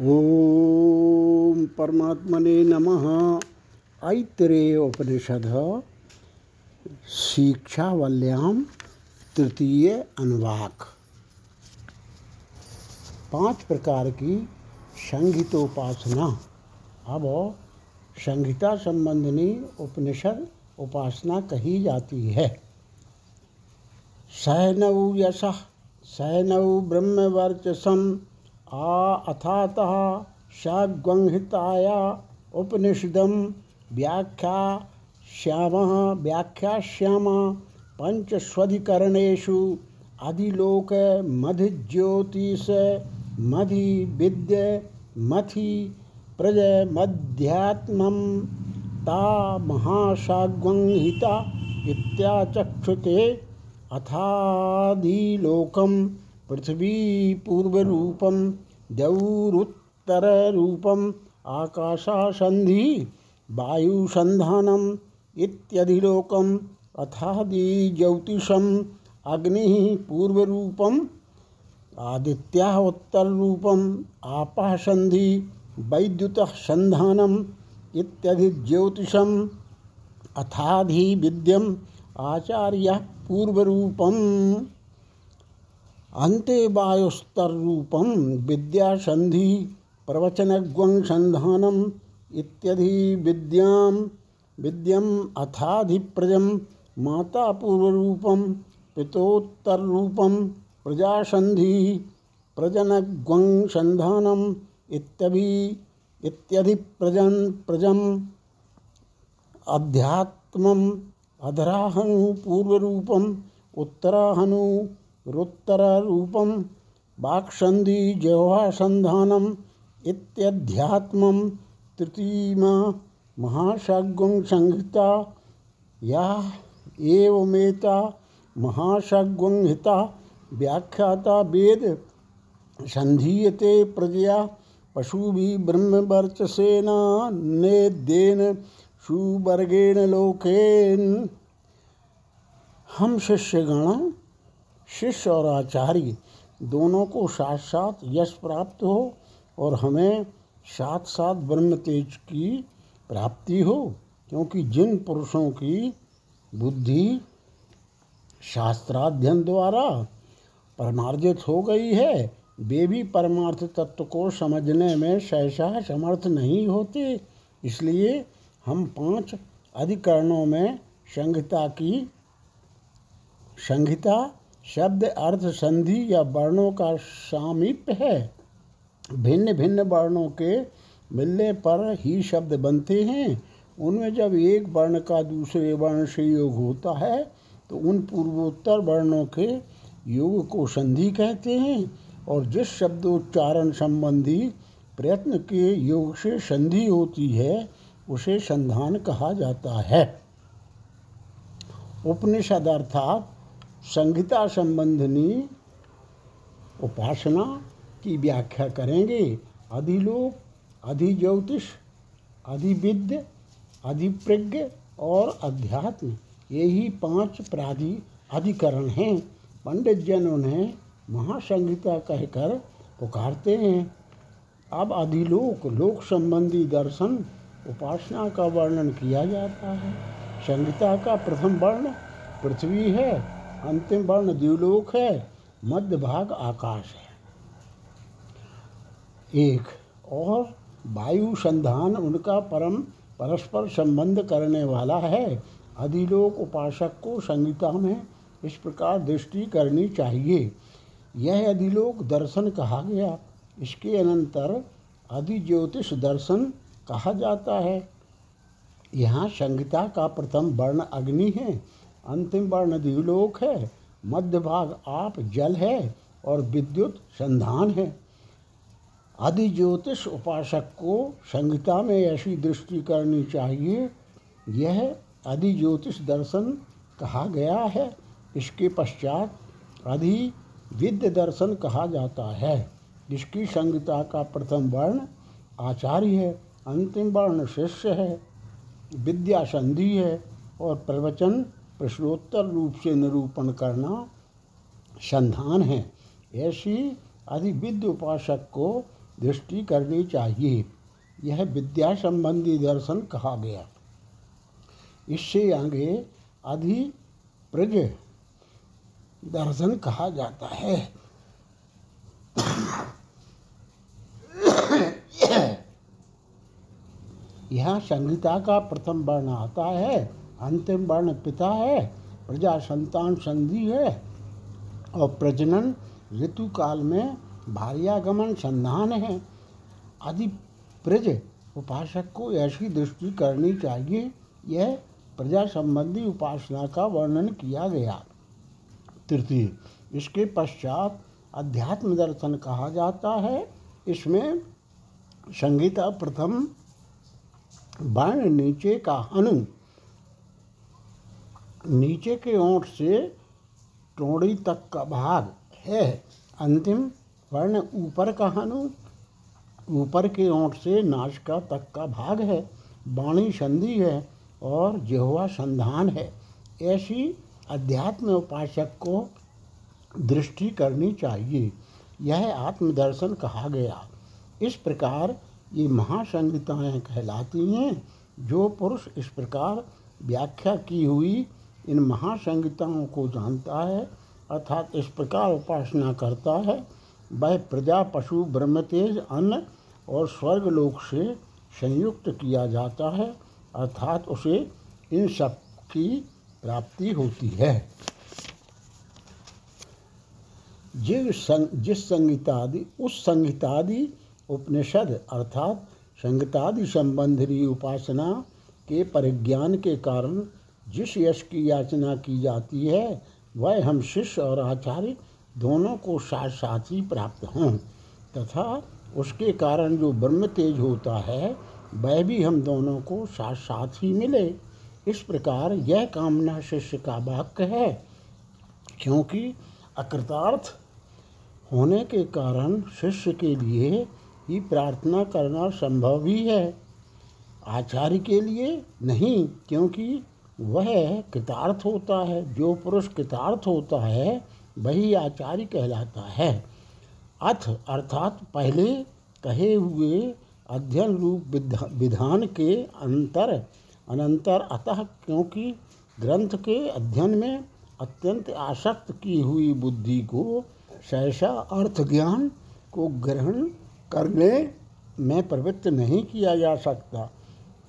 ओम परमात्मने नमः। ऐतरेय उपनिषद शिक्षावल्याम तृतीय अनुवाक। पाँच प्रकार की संगीतोपासना। अब संहिता संबंधिनी उपनिषद उपासना कही जाती है। सैनौ यश, सैनौ ब्रह्मवर्चसम आ अथातः शाग्वंहिताया उपनिषदम व्याख्या श्याम व्याख्याश्याम पंचस्वधिकरणेषु अधिलोक मधिज्योतिष, मधि विद्य, मथि प्रज मध्यात्म ता महाशाग्वंहिता इत्याचक्षुते अथादिलोकम पृथ्वी पूर्वरूपम दौरुत्तररूपम आकाशासंधि वायुसंधानम इत्यधिलोकम अथादिज्योतिषम अग्नि पूर्वरूपम आदित्या उत्तररूपम आपासंधि वैद्युत संधानम इत्यधिज्योतिषम अथाधि विद्यम, आचार्य पूर्वरूपम। अन्ते वायुस्तरूपम विद्यासंधि प्रवचनग्वंसंधानम इत्यधि विद्याम विद्यम अथाधिप्रजम माता पूर्वरूपम पितोत्तररूपम प्रजासंधि प्रजनग्वंसंधानम इत्यभि इत्यधि प्रजन प्रजम अध्यात्मम अधराहनु पूर्वरूपम उत्तराहनु रुत्तररूपम वाक्संधि जवासंधानम इत्यध्यात्मम तृतीमा महाशाग्वं संहिता या एवमेता महाशाग्वंहिता व्याख्याता वेद संधीयते प्रजया पशुभि ब्रह्मवर्चसेन नेदेन सुवर्गेण लोकेन। हम शिष्यगण शिष्य और आचार्य दोनों को साथ साथ यश प्राप्त हो और हमें साथ साथ ब्रह्म तेज की प्राप्ति हो, क्योंकि जिन पुरुषों की बुद्धि शास्त्राध्ययन द्वारा परमार्जित हो गई है, वे भी परमार्थ तत्व को समझने में सहसा समर्थ नहीं होते। इसलिए हम पाँच अधिकरणों में संहिता की संहिता शब्द अर्थ संधि या वर्णों का सामीप्य है। भिन्न भिन्न वर्णों के मिलने पर ही शब्द बनते हैं। उनमें जब एक वर्ण का दूसरे वर्ण से योग होता है तो उन पूर्वोत्तर वर्णों के योग को संधि कहते हैं। और जिस शब्दोच्चारण संबंधी प्रयत्न के योग से संधि होती है, उसे संधान कहा जाता है। उपनिषद अर्थात संहिता संबंधनी उपासना की व्याख्या करेंगे। अधिलोक, अधिज्योतिष, अधिविद्य, अधिप्रज्ञ और अध्यात्म। यही पाँच प्राधि अधिकरण हैं। पंडित जन उन्हें महासंहिता कहकर पुकारते हैं। अब अधिलोक, लोक संबंधी दर्शन, उपासना का वर्णन किया जाता है। संहिता का प्रथम वर्ण पृथ्वी है। अंतिम वर्ण द्व्यूलोक है, मध्य भाग आकाश है। एक, और वायु संधान उनका परम परस्पर संबंध करने वाला है। अधिलोक उपासक को संहिता में इस प्रकार दृष्टि करनी चाहिए। यह अधिलोक दर्शन कहा गया। इसके अनंतर अधिज्योतिष दर्शन कहा जाता है। यहाँ संहिता का प्रथम वर्ण अग्नि है। अंतिम वर्ण द्व्यूलोक है। मध्य भाग आप जल है और विद्युत संधान है। आदि ज्योतिष उपासक को संहिता में ऐसी दृष्टि करनी चाहिए, यह आदि ज्योतिष दर्शन कहा गया है। इसके पश्चात अधि विद्य दर्शन कहा जाता है। जिसकी संहिता का प्रथम वर्ण आचार्य है, अंतिम वर्ण शिष्य है विद्या संधि है और प्रवचन प्रश्नोत्तर रूप से निरूपण करना संधान है। ऐसी अधिविद्य उपासक को दृष्टि करनी चाहिए। यह विद्या संबंधी दर्शन कहा गया। इससे आगे अधि प्रज दर्शन कहा जाता है। यह संहिता का प्रथम वर्ण आता है। अंतिम वर्ण पिता है, प्रजा संतान संधि है, और प्रजनन ऋतु काल में भार्यागमन संधान है। आदि प्रज उपासक को ऐसी दृष्टि करनी चाहिए, यह प्रजा संबंधी उपासना का वर्णन किया गया। तृतीय, इसके पश्चात अध्यात्म दर्शन कहा जाता है। इसमें संगीता प्रथम, बाण नीचे का अनु नीचे के ओंठ से टोड़ी तक का भाग है। अंतिम वर्ण ऊपर का हनु, ऊपर के ओंठ से नाशिका तक का भाग है। बाणी संधि है और जिहवा संधान है। ऐसी अध्यात्म उपासक को दृष्टि करनी चाहिए। यह आत्मदर्शन कहा गया। इस प्रकार ये महासंहिताएँ कहलाती हैं, जो पुरुष इस प्रकार व्याख्या की हुई इन महासंहिताओं को जानता है अर्थात इस प्रकार उपासना करता है। वह प्रजा पशु ब्रह्मतेज अन्न और स्वर्गलोक से संयुक्त किया जाता है अर्थात उसे इन सब की प्राप्ति होती है। जिस संग, जिस संगीतादि उस संगीतादि उपनिषद अर्थात संगीतादि संबंधी उपासना के परिज्ञान के कारण जिस यश की याचना की जाती है, वह हम शिष्य और आचार्य दोनों को साथ साथ ही प्राप्त हों। तथा उसके कारण जो ब्रह्म तेज होता है, वह भी हम दोनों को साथ साथ ही मिले। इस प्रकार यह कामना शिष्य का वाक्य है, क्योंकि अकृतार्थ होने के कारण शिष्य के लिए ही प्रार्थना करना संभव ही है। आचार्य के लिए नहीं, क्योंकि वह कृतार्थ होता है, जो पुरुष कृतार्थ होता है, वही आचार्य कहलाता है। अथ अर्थात पहले कहे हुए अध्ययन रूप विधान के अंतर, अनंतर अतः क्योंकि ग्रंथ के अध्ययन में अत्यंत आसक्त की हुई बुद्धि को सहसा अर्थ ज्ञान को ग्रहण करने में प्रवृत्त नहीं किया जा सकता।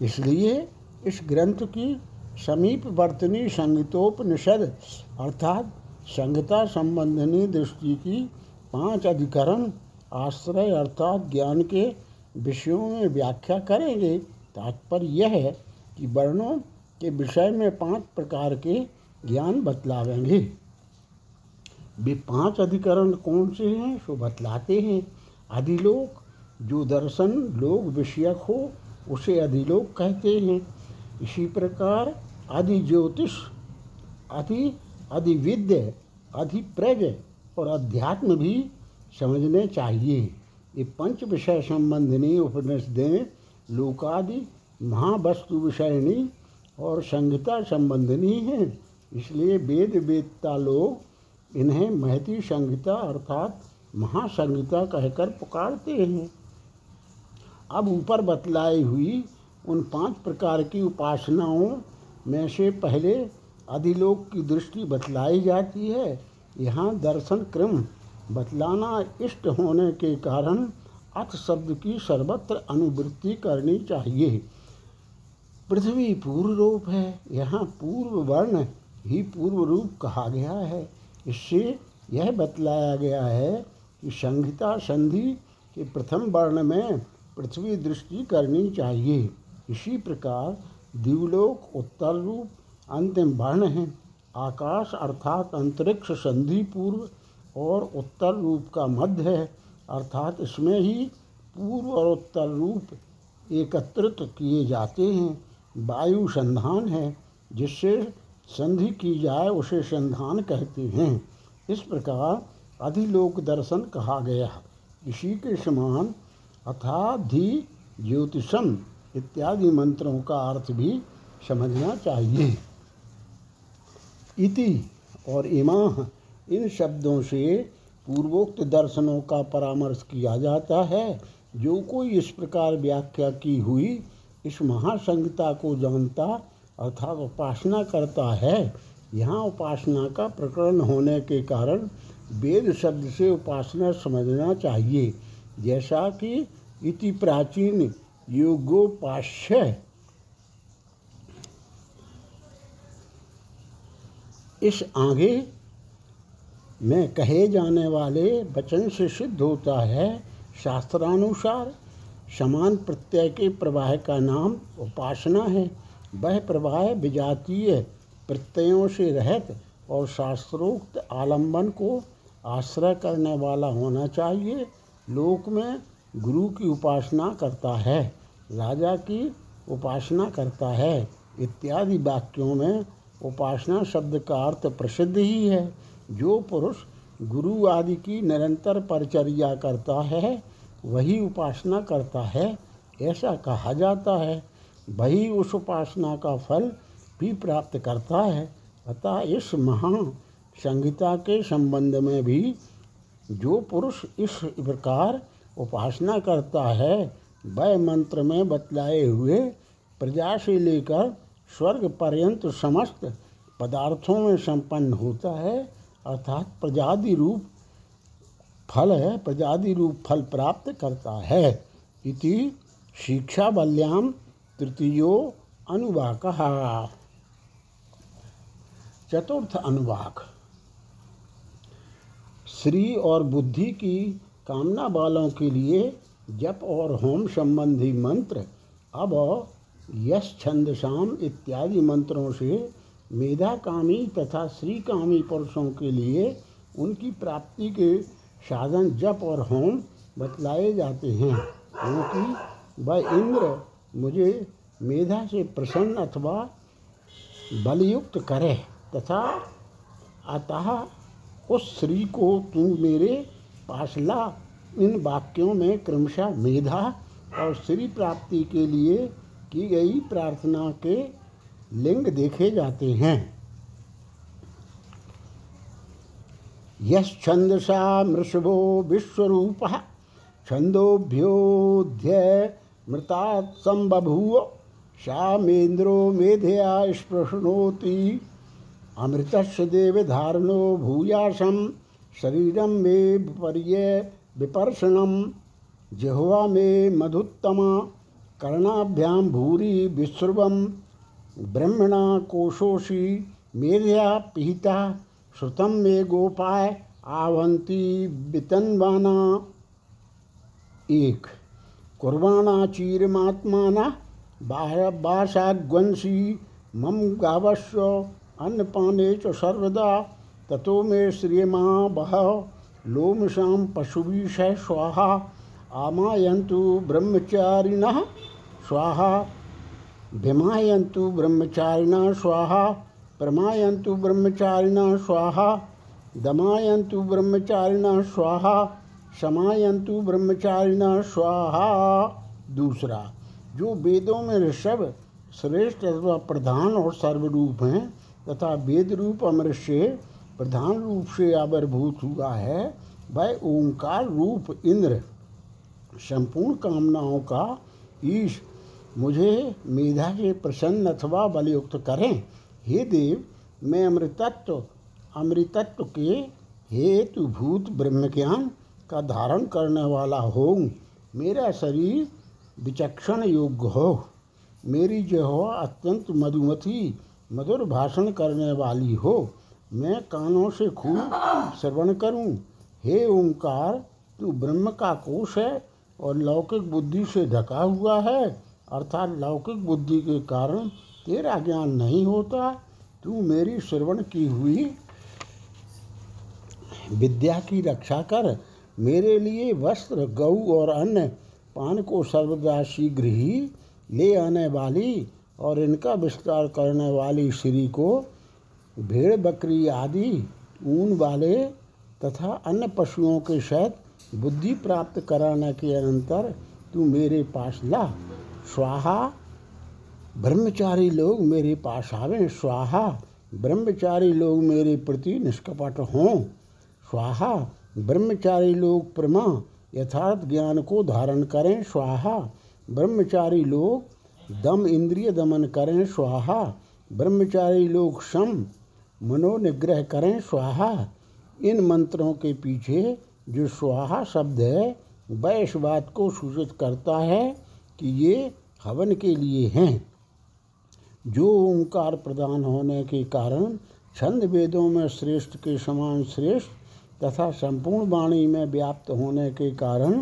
इसलिए इस ग्रंथ की समीप वर्तनी संगीतोपनिषद अर्थात संगता संबंधनी दृष्टि की पाँच अधिकरण, आश्रय अर्थात ज्ञान के विषयों में व्याख्या करेंगे। तात्पर्य यह है कि वर्णों के विषय में पाँच प्रकार के ज्ञान बतलावेंगे। वे पाँच अधिकरण कौन से हैं, सो बतलाते हैं। अधिलोक, जो दर्शन लोक विषयक हो, उसे अधिलोक कहते हैं। इसी प्रकार अधि ज्योतिष अधि अधिविद्य अधिप्रज और अध्यात्म भी समझने चाहिए। ये पंच विषय संबंधिनी उपनिषदें लोकादि महावस्तु विषयनी और संहिता संबंधिनी हैं। इसलिए वेद वेदता लोग इन्हें महती संहिता अर्थात महासंहिता कहकर पुकारते हैं। अब ऊपर बतलाई हुई उन पाँच प्रकार की उपासनाओं में से पहले अधिलोक की दृष्टि बतलाई जाती है। यहाँ दर्शन क्रम बतलाना इष्ट होने के कारण अथ शब्द की सर्वत्र अनुवृत्ति करनी चाहिए। पृथ्वी पूर्व रूप है, यहाँ पूर्व वर्ण ही पूर्व रूप कहा गया है। इससे यह बतलाया गया है कि संहिता संधि के प्रथम वर्ण में पृथ्वी दृष्टि करनी चाहिए। इसी प्रकार दिवलोक उत्तर रूप, अंतिम वर्ण है। आकाश अर्थात अंतरिक्ष संधि पूर्व और उत्तर रूप का मध्य है। अर्थात इसमें ही पूर्व और उत्तर रूप एकत्रित किए जाते हैं। वायु संधान है, जिससे संधि की जाए उसे संधान कहते हैं। इस प्रकार अधिलोक दर्शन कहा गया। इसी के समान अथाधि ज्योतिषम इत्यादि मंत्रों का अर्थ भी समझना चाहिए। इति और इमा इन शब्दों से पूर्वोक्त दर्शनों का परामर्श किया जाता है। जो कोई इस प्रकार व्याख्या की हुई, इस महासंगता को जानता अर्थात उपासना करता है, यहाँ उपासना का प्रकरण होने के कारण वेद शब्द से उपासना समझना चाहिए। जैसा कि इति प्राचीन योगोपास्य। इस आगे में कहे जाने वाले वचन से सिद्ध होता है, शास्त्रानुसार समान प्रत्यय के प्रवाह का नाम उपासना है। वह प्रवाह विजातीय प्रत्ययों से रहित और शास्त्रोक्त आलंबन को आश्रय करने वाला होना चाहिए। लोक में गुरु की उपासना करता है, राजा की उपासना करता है, इत्यादि वाक्यों में उपासना शब्द का अर्थ प्रसिद्ध ही है। जो पुरुष गुरु आदि की निरंतर परिचर्या करता है, वही उपासना करता है, ऐसा कहा जाता है। वही उस उपासना का फल भी प्राप्त करता है, अतः इस महान संहिता के संबंध में भी जो पुरुष इस प्रकार उपासना करता है, वह मंत्र में बतलाए हुए प्रजा से लेकर स्वर्ग पर्यंत समस्त पदार्थों में संपन्न होता है। अर्थात प्रजादि रूप फल है, प्रजादि रूप फल प्राप्त करता है। इति शिक्षा बल्याम तृतीयो अनुवाक। चतुर्थ अनुवाक। श्री और बुद्धि की कामना वालों के लिए जप और होम संबंधी मंत्र, अब यश छंदशाम इत्यादि मंत्रों से मेधा मेधाकामी तथा श्रीकामी पुरुषों के लिए उनकी प्राप्ति के साधन जप और होम बतलाए जाते हैं। क्योंकि वह इंद्र मुझे मेधा से प्रसन्न अथवा बलयुक्त करे तथा अतः उस श्री को तू मेरे पास ला इन वाक्यों में क्रमशः मेधा और श्री प्राप्ति के लिए की गई प्रार्थना के लिंग देखे जाते हैं। यंदसा मृषभो विश्वरूप छंदोभ्योध्य मृतात् संबभूव, शामेन्द्रो मेधया स्पृशनोति अमृत देव धारणो भूयासम शरीरम मे विपर्य विपर्षणम जिह्वा मे मधुत्तम। कर्णाभ्याम भूरी विश्रुवम ब्रह्मणा कोशोषी मेधया पिहिता। श्रुतम मे गोपाय आवंती वितन्वाना। एक कुर्बाणा चीरमात्माना। बासाग्वंशी मम गावस्व अन्नपाने सर्वदा। ततो मे श्रियमा बह लोमशां पशुविष स्वाहा, आमायन्तु ब्रह्मचारिणः स्वाहा, भिमायन्तु ब्रह्मचारिणः स्वाहा, प्रमायन्तु ब्रह्मचारिणः स्वाहा, दमायन्तु ब्रह्मचारिणः स्वाहा, समायन्तु ब्रह्मचारिणः स्वाहा। दूसरा, जो वेदों में ऋषभ, श्रेष्ठ अथवा प्रधान और सर्वरूप हैं, तथा वेद रूप अमृत से प्रधान रूप से आविर्भूत हुआ है, वह ओंकार रूप इंद्र। संपूर्ण कामनाओं का ईश मुझे मेधा से प्रसन्न अथवा बलयुक्त करें। हे देव, मैं अमृतत्व अमृतत्व के हेतुभूत ब्रह्म ज्ञान का धारण करने वाला हो मेरा शरीर विचक्षण योग्य हो। मेरी जो अत्यंत मधुमती, मधुर भाषण करने वाली हो। मैं कानों से खूब श्रवण करूँ? हे ओंकार, तू ब्रह्म का कोष है और लौकिक बुद्धि से ढका हुआ है। अर्थात लौकिक बुद्धि के कारण तेरा ज्ञान नहीं होता। तू मेरी श्रवण की हुई विद्या की रक्षा कर। मेरे लिए वस्त्र, गौ और अन्य पान को सर्वदा शीघ्र ही ले आने वाली और इनका विस्तार करने वाली श्री को भेड़, बकरी आदि ऊन वाले तथा अन्य पशुओं के सहित बुद्धि प्राप्त कराने के अनंतर तू मेरे पास ला। स्वाहा, ब्रह्मचारी लोग मेरे पास आवें। स्वाहा, ब्रह्मचारी लोग मेरे प्रति निष्कपट हों। स्वाहा, ब्रह्मचारी लोग प्रमा, यथार्थ ज्ञान को धारण करें। स्वाहा, ब्रह्मचारी लोग दम इंद्रिय दमन करें। स्वाहा, ब्रह्मचारी लोग शम मनोनिग्रह करें, स्वाहा। इन मंत्रों के पीछे जो स्वाहा शब्द है, वह इस बात को सूचित करता है कि ये हवन के लिए हैं। जो ओंकार प्रदान होने के कारण छंद वेदों में श्रेष्ठ के समान श्रेष्ठ तथा संपूर्ण वाणी में व्याप्त होने के कारण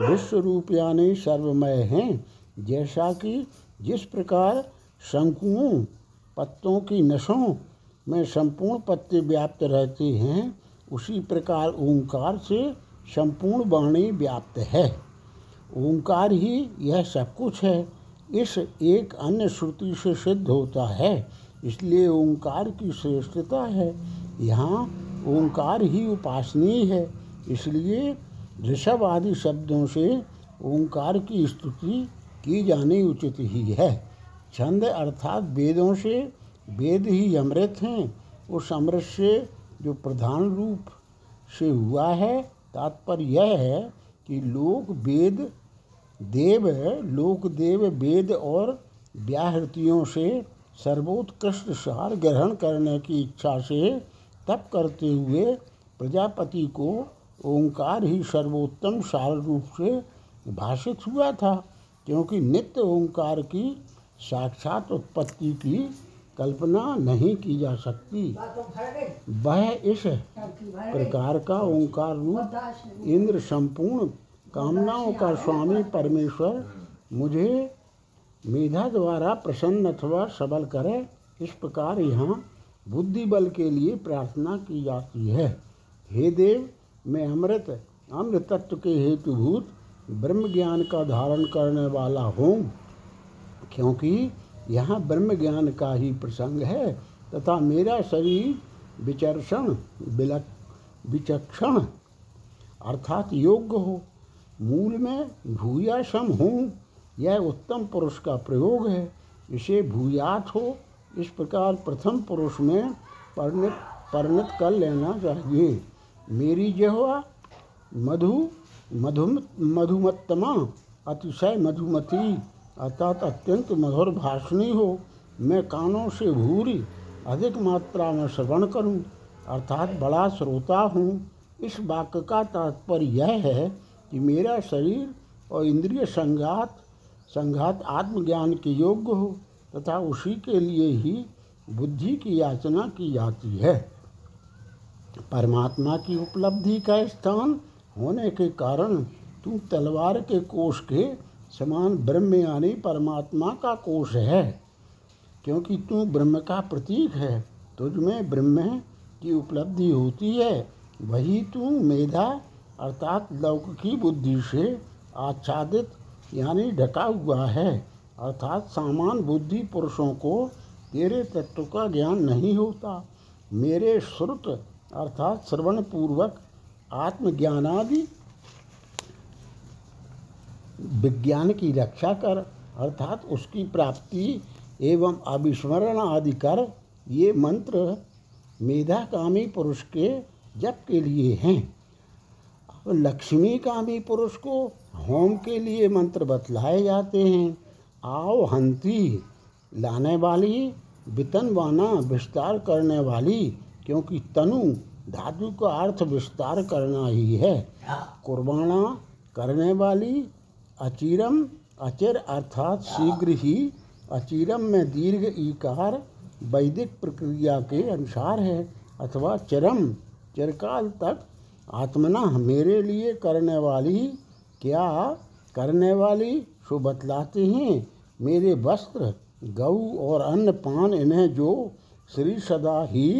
विश्व रूप यानी सर्वमय हैं, जैसा कि जिस प्रकार शंकुओं, पत्तों की नशों में संपूर्ण पत्ते व्याप्त रहते हैं, उसी प्रकार ओंकार से संपूर्ण वाणी व्याप्त है। ओंकार ही यह सब कुछ है। इस एक अन्य श्रुति से सिद्ध होता है, इसलिए ओंकार की श्रेष्ठता है। यहाँ ओंकार ही उपासनीय है, इसलिए ऋषभ आदि शब्दों से ओंकार की स्तुति की जानी उचित ही है। छंद अर्थात वेदों से वेद ही अमृत हैं। उस अमृत से जो प्रधान रूप से हुआ है, तात्पर्य यह है कि लोक वेद देव, लोक देव वेद और व्याहृतियों से सर्वोत्कृष्ट सार ग्रहण करने की इच्छा से तप करते हुए प्रजापति को ओंकार ही सर्वोत्तम सार रूप से भाषित हुआ था, क्योंकि नित्य ओंकार की साक्षात उत्पत्ति की कल्पना नहीं की जा सकती। वह इस प्रकार का ओंकार रूप इंद्र संपूर्ण कामनाओं का स्वामी परमेश्वर मुझे मेधा द्वारा प्रसन्न अथवा सबल करे, इस प्रकार यहाँ बुद्धि बल के लिए प्रार्थना की जाती है। हे देव, मैं अमृत अमृत तत्व के हेतुभूत ब्रह्म ज्ञान का धारण करने वाला हूँ, क्योंकि यहाँ ब्रह्म ज्ञान का ही प्रसंग है, तथा मेरा शरीर विचर्षण, विलक, विचक्षण अर्थात योग्य हो। मूल में भूयाशम हूँ, यह उत्तम पुरुष का प्रयोग है। इसे भूयात हो, इस प्रकार प्रथम पुरुष में परिणत परिणत कर लेना चाहिए। मेरी जहवा, मधु मधु मधुमत्तमा, अतिशय मधुमती अर्थात अत्यंत मधुर भाषणी हो। मैं कानों से भूरी, अधिक मात्रा में श्रवण करूँ, अर्थात बड़ा श्रोता हूँ। इस वाक्य का तात्पर्य यह है कि मेरा शरीर और इंद्रिय संघात संघात आत्मज्ञान के योग्य हो, तथा उसी के लिए ही बुद्धि की याचना की जाती है। परमात्मा की उपलब्धि का स्थान होने के कारण तू तलवार के कोष के समान ब्रह्म यानी परमात्मा का कोष है, क्योंकि तू ब्रह्म का प्रतीक है, तुझमें ब्रह्म की उपलब्धि होती है। वही तू मेधा, अर्थात लौकिकी बुद्धि से आच्छादित यानी ढका हुआ है, अर्थात सामान बुद्धि पुरुषों को तेरे तत्व का ज्ञान नहीं होता। मेरे श्रुत, अर्थात श्रवण पूर्वक आत्मज्ञानादि विज्ञान की रक्षा कर अर्थात उसकी प्राप्ति एवं अविस्मरण आदि कर ये मंत्र मेधाकामी पुरुष के जप के लिए हैं। लक्ष्मी कामी पुरुष को होम के लिए मंत्र बतलाए जाते हैं। आओ हंती लाने वाली वितनवाना विस्तार करने वाली क्योंकि तनु धातु का अर्थ विस्तार करना ही। है। कुर्बाना करने वाली अचिरम अचिर अर्थात शीघ्र ही अचिरम में दीर्घ इकार वैदिक प्रक्रिया के अनुसार है अथवा चरम चिरकाल तक आत्मना मेरे लिए करने वाली क्या करने वाली सो बतलाते हैं। मेरे वस्त्र गऊ और अन्न पान इन्हें जो श्री सदा ही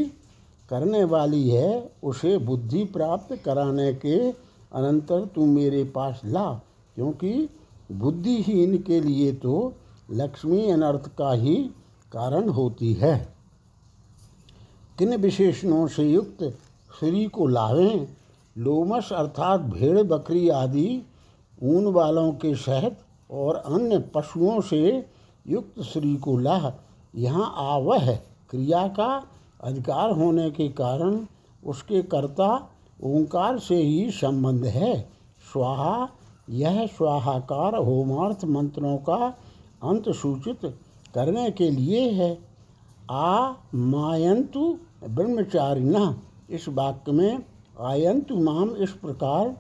करने वाली है उसे बुद्धि प्राप्त कराने के अनंतर तू मेरे पास ला। क्योंकि बुद्धिहीन के लिए तो लक्ष्मी अनर्थ का ही कारण होती है। किन विशेषणों से युक्त श्री को लावें? लोमस अर्थात भेड़, बकरी आदि ऊन वालों के शहद और अन्य पशुओं से युक्त श्री को लाह। यहाँ आवह क्रिया का अधिकार होने के कारण उसके कर्ता ओंकार से ही संबंध है। स्वाहा यह स्वाहाकार होमार्थ मंत्रों का अंत सूचित करने के लिए है। आ मायंतु ब्रह्मचारिणा। इस वाक्य में आयंतु माम इस प्रकार,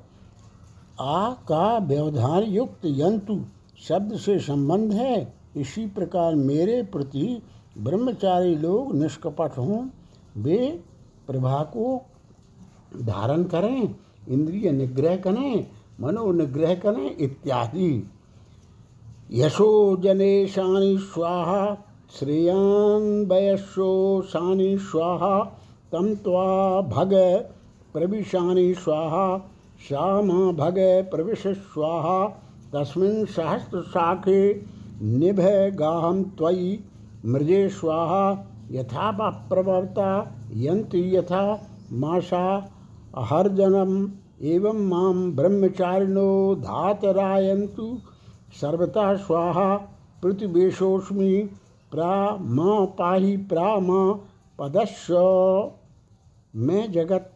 आ का व्यवधान युक्त यंतु शब्द से संबंध है। इसी प्रकार मेरे प्रति ब्रह्मचारी लोग निष्कपट हों, वे प्रभा को धारण करें, इंद्रिय निग्रह करें मनो निग्रह करें, इत्यादि। यशो जने शानि स्वाहा श्रेयान वयस्ो शानि स्वाहा तम त्वा भग प्रविशानि स्वाहा, श्याम भग प्रविश स्वाहा, तस्मिन् सहस्र शाखे निभ गाहम त्वयि मृजे स्वाहा, यथा प्रवर्ता यंति यथा माशा, हर्जनम एवं माम ब्रह्मचारिणो धातरायन्तु। सर्वथा स्वाहा प्रतिवेशोस्मि प्रा माँ पाही प्रा माँ पदस्व। मैं जगत,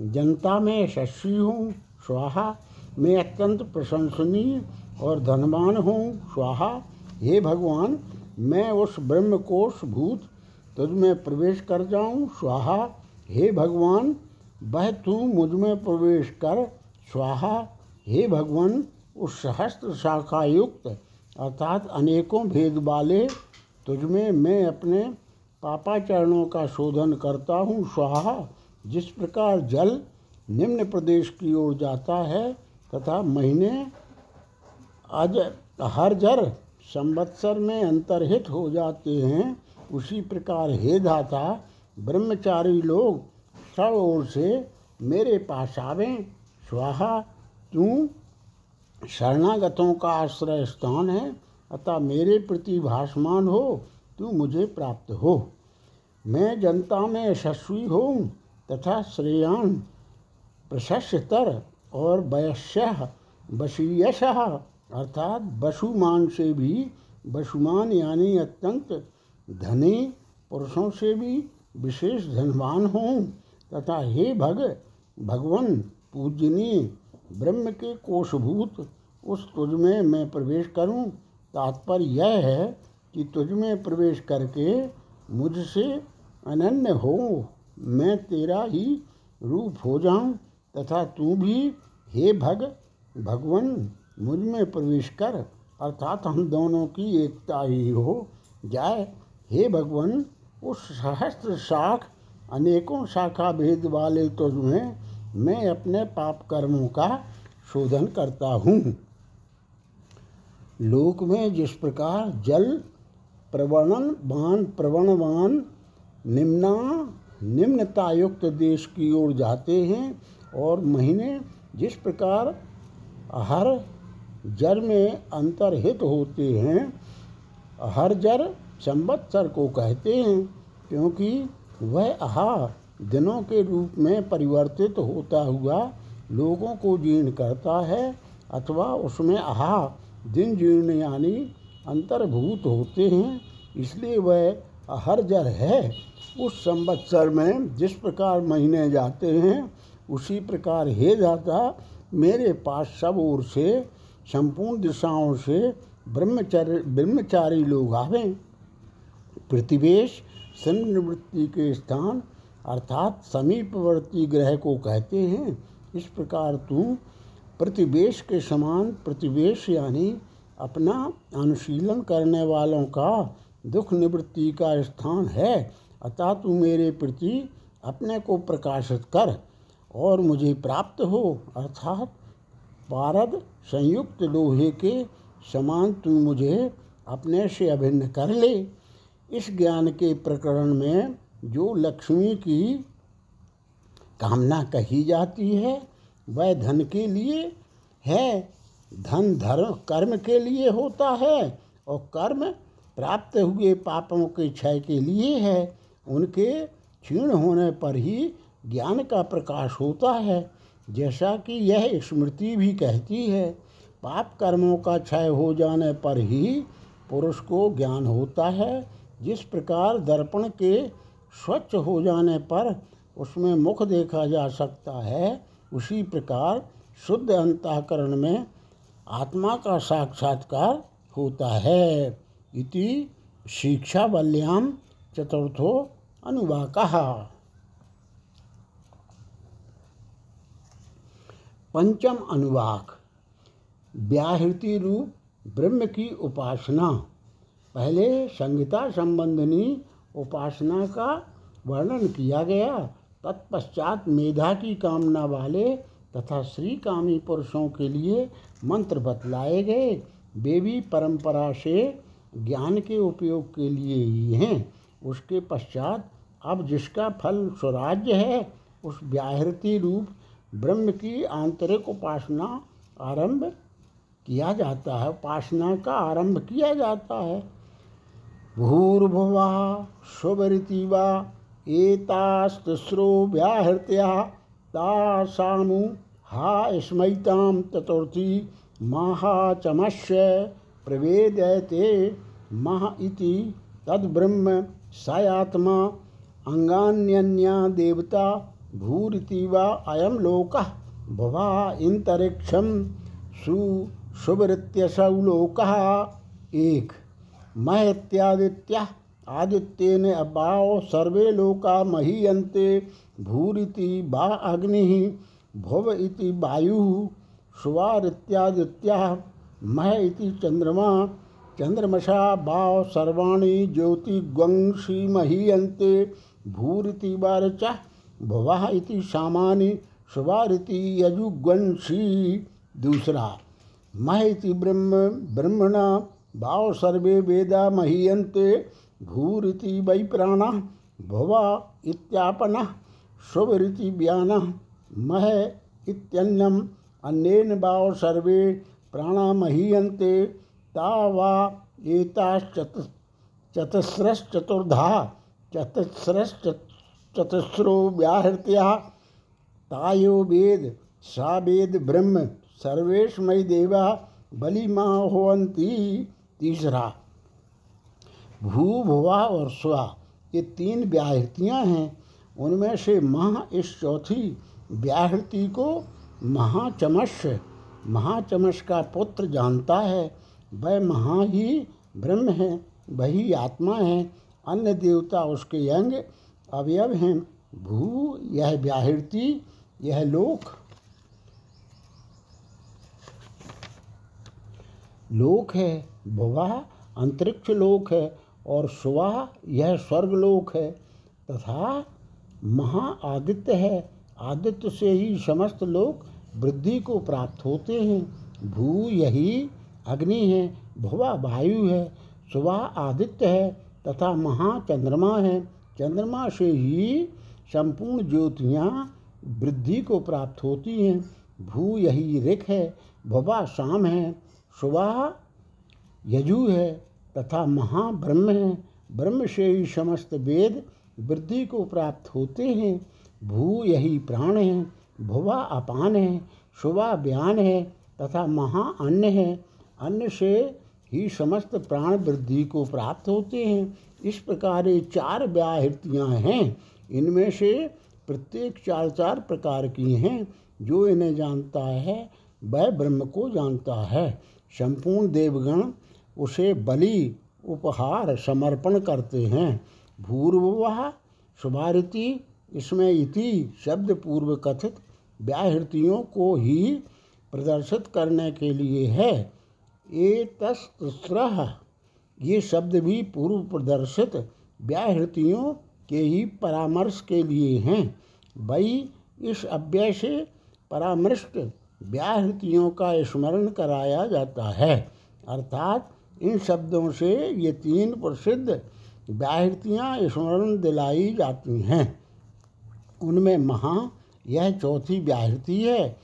जनता में यशस्वी हूँ, स्वाहा। मैं अत्यंत प्रशंसनीय और धनवान हूँ, स्वाहा। हे भगवान, मैं उस ब्रह्म कोश भूत, तुझ में प्रवेश कर जाऊँ, स्वाहा। हे भगवान वह तू मुझमें प्रवेश कर। स्वाहा, हे भगवान, उस सहस्त्र शाखा युक्त अर्थात अनेकों भेद वाले तुझ में मैं अपने पापाचरणों का शोधन करता हूँ। स्वाहा, जिस प्रकार जल निम्न प्रदेश की ओर जाता है, तथा महीने अज हर जर संवत्सर में अंतर्हित हो जाते हैं, उसी प्रकार हे धाता ब्रह्मचारी लोग सब ओर से मेरे पास आवें। स्वाहा, तू शरणागतों का आश्रय स्थान है, अतः मेरे प्रति भाषमान हो, तू मुझे प्राप्त हो। मैं जनता में यशस्वी हूँ तथा श्रेयान प्रशस्तर और वयस्य वशीयश, अर्थात वसुमान से भी, वसुमान यानी अत्यंत धनी पुरुषों से भी विशेष धनवान हूँ तथा हे भग, भगवन पूजनीय ब्रह्म के कोशभूत, उस तुझ में मैं प्रवेश करूँ। तात्पर्य यह है कि तुझ में प्रवेश करके मुझसे अनन्य हो, मैं तेरा ही रूप हो जाऊँ। तथा तू भी, हे भग, भगवन, मुझमें प्रवेश कर। अर्थात हम दोनों की एकता ही हो जाए। हे भगवान, उस सहस्त्र शाख अनेकों शाखा भेद वाले तो में मैं अपने पाप कर्मों का शोधन करता हूँ। लोक में जिस प्रकार जल प्रवणन बान प्रवणवान, निम्ना, निम्नतायुक्त देश की ओर जाते हैं और महीने जिस प्रकार हर जर में अंतर्हित होते हैं, हर जर संवत्सर को कहते हैं, क्योंकि वह अहा दिनों के रूप में परिवर्तित होता हुआ लोगों को जीर्ण करता है, अथवा उसमें अहा दिन जीर्ण यानी अंतर्भूत होते हैं, इसलिए वह हर जर है। उस संवत्सर में जिस प्रकार महीने जाते हैं, उसी प्रकार हे जाता मेरे पास सब ओर से, संपूर्ण दिशाओं से ब्रह्मचर्य, ब्रह्मचारी लोग आवे। प्रतिवेश निवृत्ति के स्थान अर्थात समीपवर्ती ग्रह को कहते हैं। इस प्रकार तू प्रतिवेश के समान प्रतिवेश यानी अपना अनुशीलन करने वालों का दुख निवृत्ति का स्थान है। अतः तू मेरे प्रति अपने को प्रकाशित कर और मुझे प्राप्त हो। अर्थात पारद संयुक्त लोहे के समान तू मुझे अपने से अभिन्न कर ले। इस ज्ञान के प्रकरण में जो लक्ष्मी की कामना कही जाती है, वह धन के लिए है, धन धर्म, कर्म के लिए होता है और कर्म प्राप्त हुए पापों के क्षय के लिए है। उनके क्षीण होने पर ही ज्ञान का प्रकाश होता है। जैसा कि यह स्मृति भी कहती है, पाप कर्मों का क्षय हो जाने पर ही पुरुष को ज्ञान होता है जिस प्रकार दर्पण के स्वच्छ हो जाने पर उसमें मुख देखा जा सकता है, उसी प्रकार शुद्ध अंतःकरण में आत्मा का साक्षात्कार होता है। इति शिक्षावल्याम चतुर्थो अनुवाकः। पंचम अनुवाक। व्याहृति रूप ब्रह्म की उपासना। पहले संहिता संबंधनी उपासना का वर्णन किया गया। तत्पश्चात मेधा की कामना वाले तथा श्री कामी पुरुषों के लिए मंत्र बतलाए गए। भी परंपरा से ज्ञान के उपयोग के लिए ही हैं। उसके पश्चात अब जिसका फल स्वराज्य है, उस व्याहृति रूप ब्रह्म की आंतरिक उपासना आरंभ किया जाता है। उपासना का आरंभ किया जाता है। भूर्भुवा शुभरीति वा एतास्तिस्रो व्याहृत्या तासामु हा स्मयितां चतुर्थी महाचमस्य प्रवेदयते मह इति तद्ब्रह्म सयात्मा, अंगान्यन्या देवता भूरिति वा अयम लोक भवा इंतरिक्षम सु शुभृत्यसौ लोक। एक। मह इत्यादित्य आदित्येन अभाव सर्वे लोका महीयन्ते, भूरिति वा अग्नि, भुव इति वायु सुवारित्यादित्य मह इति चंद्रमा, चंद्रमशा भाव सर्वाणी ज्योतिग्वंशी महीयन्ते भूरिति वारच भुवा इति सामान्य शुभारिति यजुगंशी दूसरा, मह इति ब्रह्म, ब्रह्मणा भाव सर्वे वेदा महीयन्ते भूरिति वै प्राण, भुवा इत्यापन, शुभरीति व्यान, मह इत्यन्नम अन्येन भाव सर्वे प्राणा महीयन्ते ता एताश्चत, चतस्रश्चतुर्धा चतस्रश्चतुर्धा चतुस्रो व्याहृत्या। तायो वेद, सा वेद ब्रह्म सर्वेशमय देवा बलिमा होती तीसरा, भू, भुवा और स्वा, ये तीन व्याहृतियाँ हैं। उनमें से महा इस चौथी व्याहृति को महाचमश महाचमश का पुत्र जानता है। वह महा ही ब्रह्म है, वही आत्मा है। अन्य देवता उसके अंग अवयव हैं। भू, यह व्याहृति, यह लोक। लोक है भुवा अंतरिक्ष लोक है और सुवा, यह स्वर्ग लोक है। तथा महा आदित्य है। आदित्य से ही समस्त लोक वृद्धि को प्राप्त होते हैं। भू यही अग्नि है, भुवा वायु है। सुवा आदित्य है तथा महाचंद्रमा है। चंद्रमा से ही संपूर्ण ज्योतियाँ वृद्धि को प्राप्त होती हैं। भू यही ऋख है, भवा शाम है। सुबह यजु है तथा महाब्रह्म है। ब्रह्म से ही समस्त वेद वृद्धि को प्राप्त होते हैं। भू यही प्राण है, भुवा अपान है शुभा बयान है तथा महा अन्न है। अन्न से ही समस्त प्राण वृद्धि को प्राप्त होते हैं। इस प्रकार ये चार व्याहृतियाँ हैं। इनमें से प्रत्येक चार चार प्रकार की हैं। जो इन्हें जानता है, वह ब्रह्म को जानता है। संपूर्ण देवगण उसे बलि, उपहार, समर्पण करते हैं। भूर्वह शुभारती इसमें इति शब्द पूर्व कथित व्याहृतियों को ही प्रदर्शित करने के लिए है। ए तस्त्र ये शब्द भी पूर्व प्रदर्शित व्याहृतियों के ही परामर्श के लिए हैं। वही इस अव्यय से परामृष्ट व्याहृतियों का स्मरण कराया जाता है। अर्थात इन शब्दों से ये तीन प्रसिद्ध व्याहृतियाँ स्मरण दिलाई जाती हैं। उनमें महा यह चौथी व्याहृति है।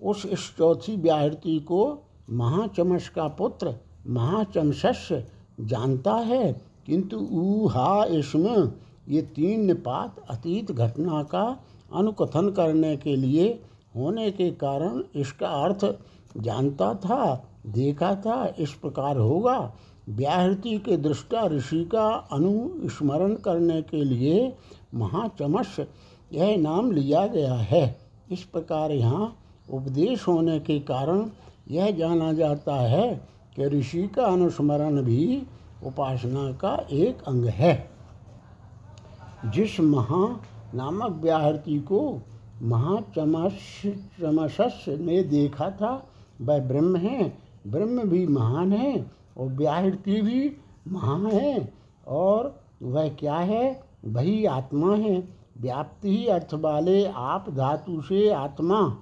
उस, इस चौथी व्याहृति को महाचमश का पुत्र महाचमशस्य जानता है, किंतु ऊहा इसमें ये तीन निपात अतीत घटना का अनुकथन करने के लिए होने के कारण इसका अर्थ जानता था। देखा था, इस प्रकार होगा। व्याहृति के दृष्टा ऋषि का अनुस्मरण करने के लिए महाचमश यह नाम लिया गया है। इस प्रकार यहाँ उपदेश होने के कारण यह जाना जाता है कि ऋषि का अनुस्मरण भी उपासना का एक अंग है। जिस महा नामक व्याहृति को महाचमश ने देखा था, वह ब्रह्म है। ब्रह्म भी महान है और व्याहृति भी महान है। और वह क्या है? वही आत्मा है। व्याप्ति ही अर्थ वाले आप धातु से आत्मा।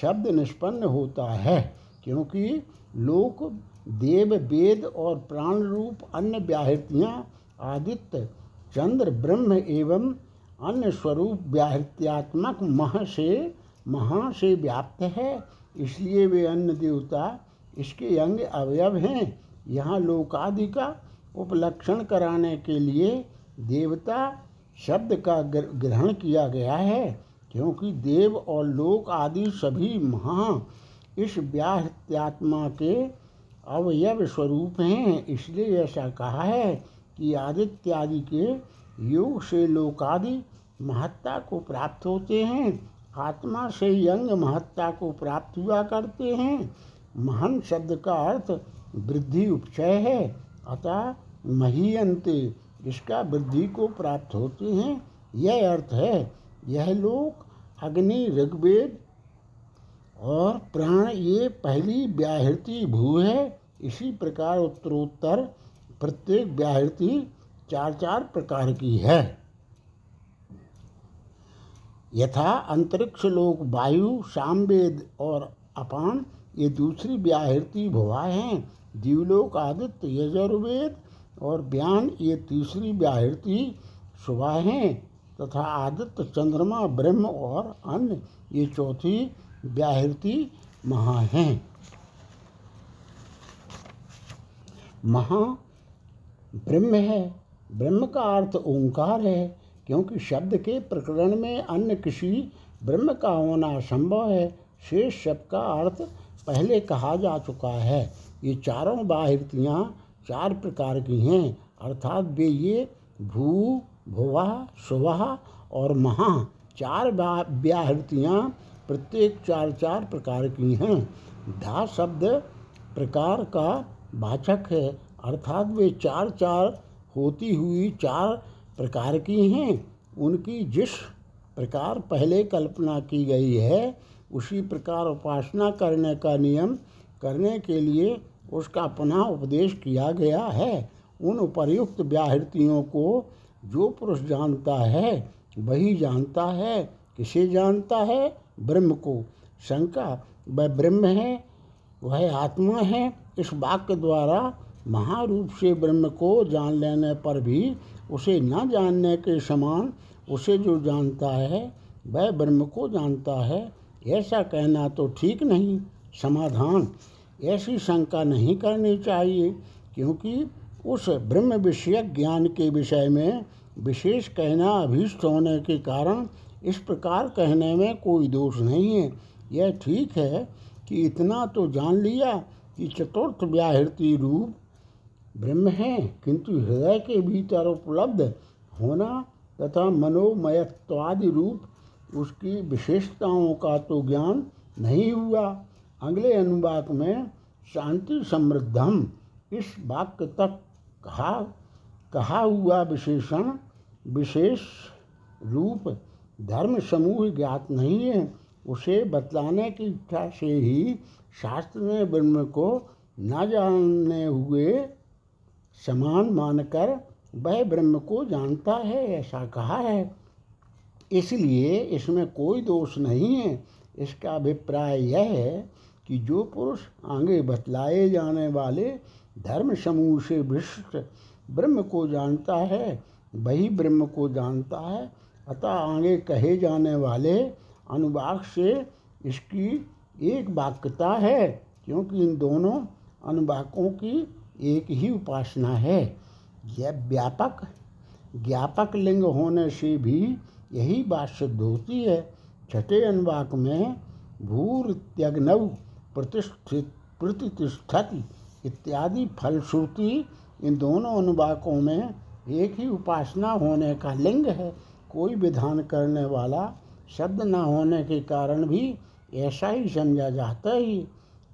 शब्द निष्पन्न होता है, क्योंकि लोक, देव, वेद और प्राण रूप अन्य व्याहृतियाँ आदित्य, चंद्र, ब्रह्म एवं अन्य स्वरूप व्याहृत्यात्मक मह से, महा से व्याप्त है। इसलिए वे अन्य देवता इसके अंग अवयव हैं। यहाँ लोकादि का उपलक्षण कराने के लिए देवता शब्द का ग्रहण किया गया है, क्योंकि देव और लोक आदि सभी महा इस व्याहत्यात्मा के अवयव स्वरूप हैं। इसलिए ऐसा कहा है कि आदित्यादि के योग से लोकादि महत्ता को प्राप्त होते हैं। आत्मा से यंग महत्ता को प्राप्त हुआ करते हैं। महान शब्द का अर्थ वृद्धि उपचय है, अतः महीयंते जिसका वृद्धि को प्राप्त होते हैं, यह अर्थ है, यह लोक अग्नि, ऋग्वेद और प्राण ये पहली व्याहृति भू है। इसी प्रकार उत्तरोत्तर प्रत्येक व्याहृति चार चार प्रकार की है। यथा अंतरिक्ष लोक वायु सामवेद और अपान ये दूसरी व्याहृति भुवा हैं, जीवलोक, आदित्य, यजुर्वेद और ब्यान, ये तीसरी व्याहृति सुबह हैं, तथा आदित्य, चंद्रमा, ब्रह्म और अन्य, ये चौथी व्याहृति महा हैं। महा ब्रह्म है, ब्रह्म का अर्थ ओंकार है, क्योंकि शब्द के प्रकरण में अन्य किसी ब्रह्म का होना संभव है, शेष शब्द का अर्थ पहले कहा जा चुका है। ये चारों बाहृतियाँ चार प्रकार की हैं, अर्थात वे ये भू, भुवा सुवह और महा चार व्याहृतियाँ प्रत्येक चार चार प्रकार की हैं। धा शब्द प्रकार का वाचक है, अर्थात वे चार चार होती हुई चार प्रकार की हैं। उनकी जिस प्रकार पहले कल्पना की गई है उसी प्रकार उपासना करने का नियम करने के लिए उसका पुनः उपदेश किया गया है। उन उपर्युक्त व्याहृतियों को जो पुरुष जानता है, वही जानता है। किसे जानता है? ब्रह्म को। शंका, वह ब्रह्म है, वह आत्मा है। इस वाक्य द्वारा महारूप से ब्रह्म को जान लेने पर भी उसे न जानने के समान उसे जो जानता है, वह ब्रह्म को जानता है। ऐसा कहना तो ठीक नहीं। समाधान, ऐसी शंका नहीं करनी चाहिए, क्योंकि उस ब्रह्म विषयक ज्ञान के विषय में विशेष कहना अभीष्ट होने के कारण इस प्रकार कहने में कोई दोष नहीं है। यह ठीक है कि इतना तो जान लिया कि चतुर्थ व्याहृति रूप ब्रह्म है, किंतु हृदय के भीतर उपलब्ध होना तथा मनोमयत्वादि रूप उसकी विशेषताओं का तो ज्ञान नहीं हुआ। अगले अनुवाक में शांति समृद्धम इस वाक्य तक कहा कहा हुआ विशेषण विशेष रूप धर्म समूह ज्ञात नहीं है। उसे बतलाने की इच्छा से ही शास्त्र ने ब्रह्म को न जानने हुए समान मानकर वह ब्रह्म को जानता है, ऐसा कहा है। इसलिए इसमें कोई दोष नहीं है। इसका अभिप्राय यह है कि जो पुरुष आगे बतलाए जाने वाले धर्म समूह से विशिष्ट ब्रह्म को जानता है, वही ब्रह्म को जानता है, अतः आगे कहे जाने वाले अनुवाक से इसकी एक वाक्यता है, क्योंकि इन दोनों अनुवाकों की एक ही उपासना है। यह व्यापक ज्ञापक लिंग होने से भी यही बात सिद्ध होती है। छठे अनुवाक में भूर त्यग्नव प्रतिष्ठित प्रतिष्ठति इत्यादि फलश्रुति इन दोनों अनुवाकों में एक ही उपासना होने का लिंग है। कोई विधान करने वाला शब्द न होने के कारण भी ऐसा ही समझा जाता ही।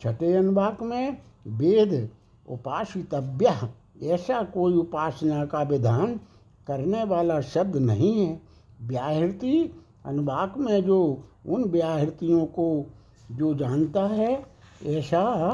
छठे अनुवाक में वेद उपासितव्य, ऐसा कोई उपासना का विधान करने वाला शब्द नहीं है। व्याहृति अनुवाक में जो उन व्याहृतियों को जो जानता है, ऐसा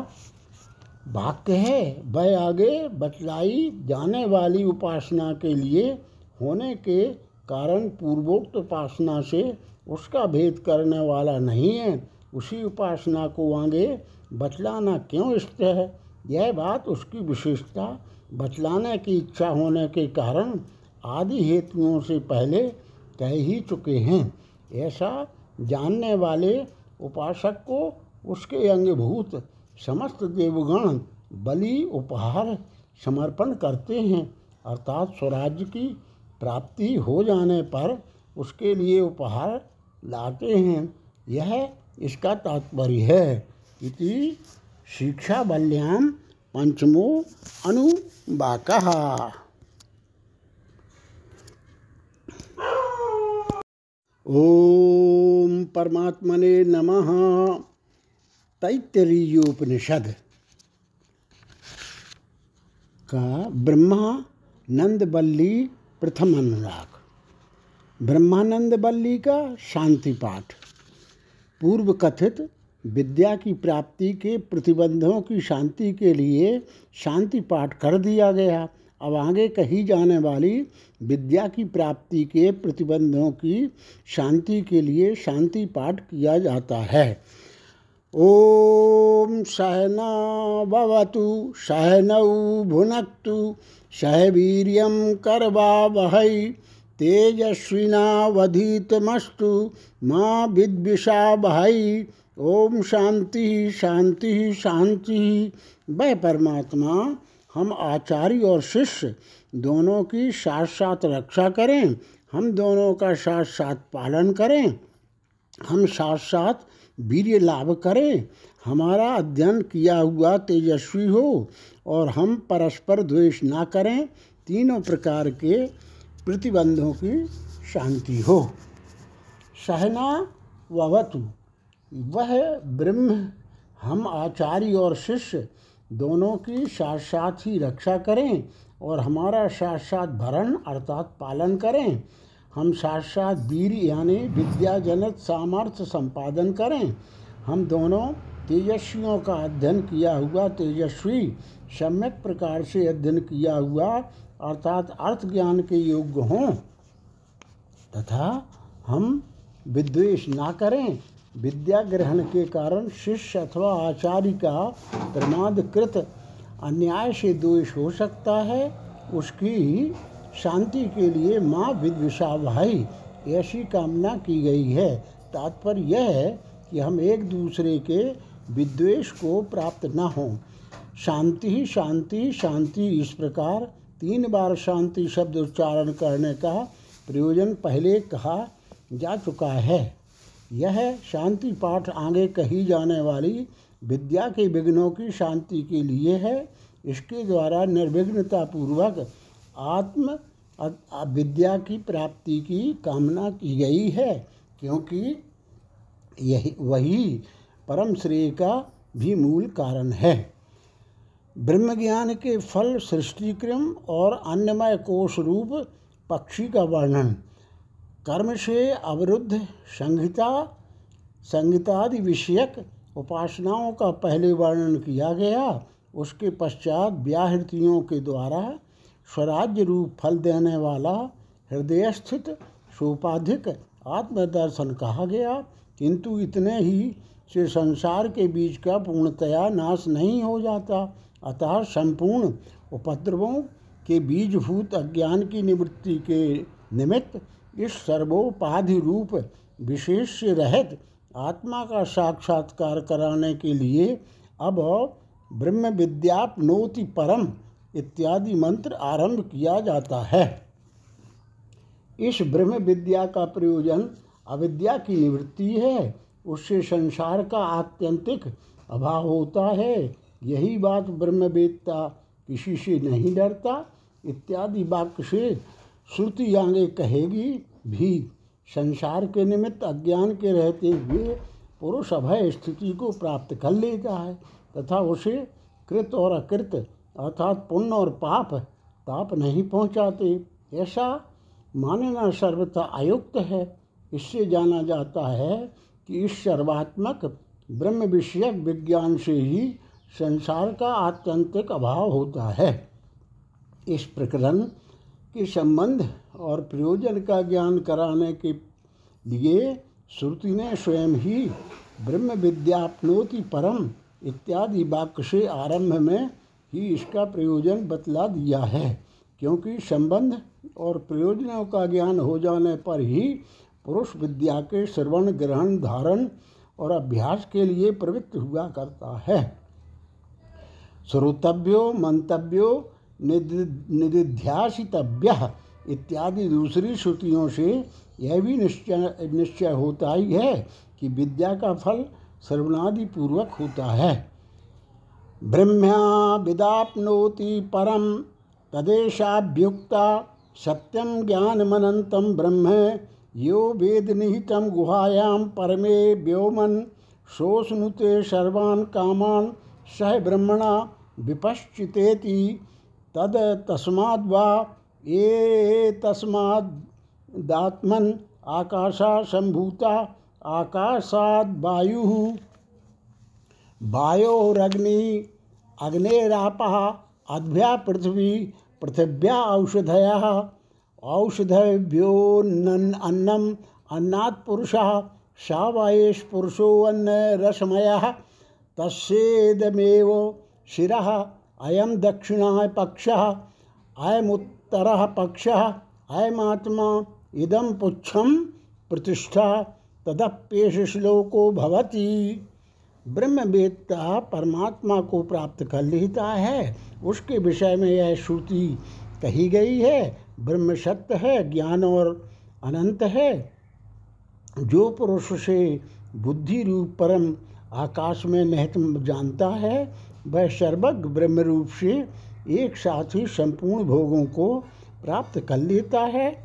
वाक्य है, वह आगे बतलाई जाने वाली उपासना के लिए होने के कारण पूर्वोक्त उपासना से उसका भेद करने वाला नहीं है। उसी उपासना को आगे बतलाना क्यों इष्ट है? यह बात उसकी विशेषता बतलाने की इच्छा होने के कारण आदि हेतुओं से पहले कह ही चुके हैं। ऐसा जानने वाले उपासक को उसके अंगभूत समस्त देवगण बलि उपहार समर्पण करते हैं, अर्थात स्वराज्य की प्राप्ति हो जाने पर उसके लिए उपहार लाते हैं। यह इसका तात्पर्य है। इति शिक्षा बल्याम पंचमो अनुवाक। ओम परमात्मने नमः। तैतरीयोपनिषद का ब्रह्मानंद बल्ली प्रथम अनुराग। ब्रह्मानंद बल्ली का शांति पाठ। पूर्व कथित विद्या की प्राप्ति के प्रतिबंधों की शांति के लिए शांति पाठ कर दिया गया। अब आगे कही जाने वाली विद्या की प्राप्ति के प्रतिबंधों की शांति के लिए शांति पाठ किया जाता है। ओम सहना भवतु सहनौ सह वीर्यं करवा वहै तेजस्विनावधीतमस्तु, माँ विद्विषा वहै ओम शांति शांति शांति। वह परमात्मा हम आचार्य और शिष्य दोनों की साथ साथ रक्षा करें, हम दोनों का साथ साथ पालन करें, हम साथ साथ वीर्य लाभ करें। हमारा अध्ययन किया हुआ तेजस्वी हो और हम परस्पर द्वेष ना करें, तीनों प्रकार के प्रतिबंधों की शांति हो। सहना ववतु, वह ब्रह्म, हम आचार्य और शिष्य दोनों की साथ साथ ही रक्षा करें और हमारा साथ साथ भरण अर्थात पालन करें। हम साथ साथ वीर यानी विद्याजनित सामर्थ्य संपादन करें। हम दोनों तेजस्वियों का अध्ययन किया हुआ तेजस्वी, सम्यक प्रकार से अध्ययन किया हुआ अर्थात अर्थ ज्ञान के योग्य हों। तथा हम विद्वेष ना करें। विद्या ग्रहण के कारण शिष्य अथवा आचार्य का प्रमादकृत अन्याय से दोष हो सकता है, उसकी शांति के लिए माँ विद्विषा भाई ऐसी कामना की गई है। तात्पर्य यह है कि हम एक दूसरे के विद्वेष को प्राप्त न हों। शांति ही शांति शांति इस प्रकार। तीन बार शांति शब्द उच्चारण करने का प्रयोजन पहले कहा जा चुका है। यह शांति पाठ आगे कही जाने वाली विद्या के विघ्नों की शांति के लिए है। इसके द्वारा निर्विघ्नता पूर्वक आत्म विद्या की प्राप्ति की कामना की गई है, क्योंकि यही वही परम श्रेय का भी मूल कारण है। ब्रह्म ज्ञान के फल सृष्टिक्रम और अन्यमय कोष रूप पक्षी का वर्णन। कर्म से अवरुद्ध, संहिता, संहितादि विषयक उपासनाओं का पहले वर्णन किया गया। उसके पश्चात व्याहृतियों के द्वारा स्वराज्य रूप फल देने वाला हृदय स्थित सोपाधिक आत्मदर्शन कहा गया। किंतु इतने ही से संसार के बीच का पूर्णतया नाश नहीं हो जाता। अतः संपूर्ण उपद्रवों के बीजभूत अज्ञान की निवृत्ति के निमित्त इस सर्वोपाधि रूप विशेष से रहित आत्मा का साक्षात्कार कराने के लिए अब ब्रह्म विद्यापनोति परम इत्यादि मंत्र आरंभ किया जाता है। इस ब्रह्म विद्या का प्रयोजन अविद्या की निवृत्ति है। उससे संसार का आत्यंतिक अभाव होता है। यही बात ब्रह्मवेदता किसी से नहीं डरता। इत्यादि वाक्य से श्रुति आगे कहेगी भी, संसार के निमित्त अज्ञान के रहते हुए पुरुष अभय स्थिति को प्राप्त कर लेता है, तथा उसे कृत और अकृत अर्थात पुण्य और पाप ताप नहीं पहुंचाते। ऐसा मानना सर्वथा अयुक्त है। इससे जाना जाता है कि इस सर्वात्मक ब्रह्म विषयक विज्ञान से ही संसार का आत्यंतिक अभाव होता है। इस प्रकरण के संबंध और प्रयोजन का ज्ञान कराने के लिए श्रुति ने स्वयं ही ब्रह्म विद्यापनोति परम इत्यादि वाक्य से आरंभ में ही इसका प्रयोजन बतला दिया है। क्योंकि संबंध और प्रयोजनों का ज्ञान हो जाने पर ही पुरुष विद्या के श्रवण, ग्रहण, धारण और अभ्यास के लिए प्रवृत्त हुआ करता है। श्रोतव्यो, मंतव्यो निधिध्यासितव्य इत्यादि दूसरी श्रुतियों से यह भी निश्चय निश्चय होता ही है कि विद्या का फल सर्वनादि पूर्वक होता है। ब्रह्म्या विदापनोति परम तदेशाभ्युक्ता सत्यम ज्ञानमनंतम ब्रह्म यो वेद निहितम गुहायां परमे व्योमन शोषनुते सर्वान् कामान् सह ब्रह्मणा विपश्चितेति तद तस्माद्वा ये तस्मादात्मन आकाशा संभूता आकाशाद वायु। वायोरग्नि अग्नेराप अद्भ्या पृथ्वी, पृथिव्या औषधय। औषधभ्योन्न अन्नम अन्नात् पुरुषः सा वायेश पुरुषो अन्न रसमयः तस्ेदमेव शिरः। अयम दक्षिणः पक्ष अयमुत्तर पक्ष अयमात्मा इदम पुच्छम प्रतिष्ठा तदप्येश श्लोको भवति। ब्रह्मवेत्ता परमात्मा को प्राप्त कर लेता है, उसके विषय में यह श्रुति कही गई है। ब्रह्म सत्य है, ज्ञान और अनंत है। जो पुरुष से बुद्धि रूप परम आकाश में निहित जानता है वह सर्वज्ञ ब्रह्म रूप से एक साथ ही संपूर्ण भोगों को प्राप्त कर लेता है।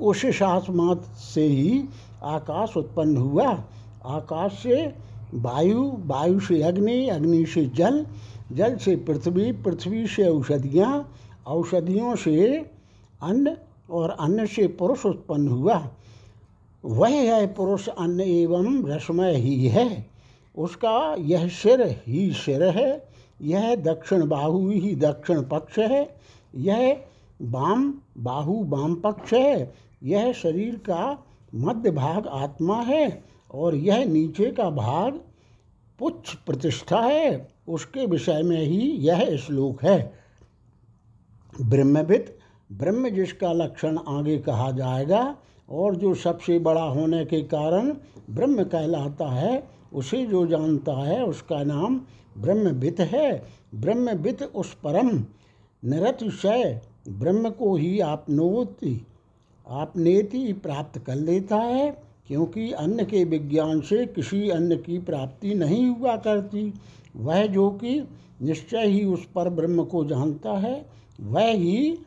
उस मात्र से ही आकाश उत्पन्न हुआ। आकाश से वायु वायु से अग्नि अग्नि से जल जल से पृथ्वी पृथ्वी से औषधियाँ, औषधियों से अन्न और अन्न से पुरुष उत्पन्न हुआ। वह है पुरुष, अन्न एवं रसमय ही है। उसका यह सिर ही सिर है, यह दक्षिण बाहु ही दक्षिण पक्ष है, यह वाम बाहु वाम पक्ष है, यह शरीर का मध्य भाग आत्मा है और यह नीचे का भाग पुच्छ प्रतिष्ठा है। उसके विषय में ही यह श्लोक है। ब्रह्मविद, ब्रह्म जिसका लक्षण आगे कहा जाएगा और जो सबसे बड़ा होने के कारण ब्रह्म कहलाता है उसे जो जानता है, उसका नाम ब्रह्मविद है। ब्रह्मविद उस परम निरतिशय ब्रह्म को ही आपनोति, आपनेति प्राप्त कर लेता है, क्योंकि अन्न के विज्ञान से किसी अन्न की प्राप्ति नहीं हुआ करती। वह जो कि निश्चय ही उस पर ब्रह्म को जानता है, वह ही,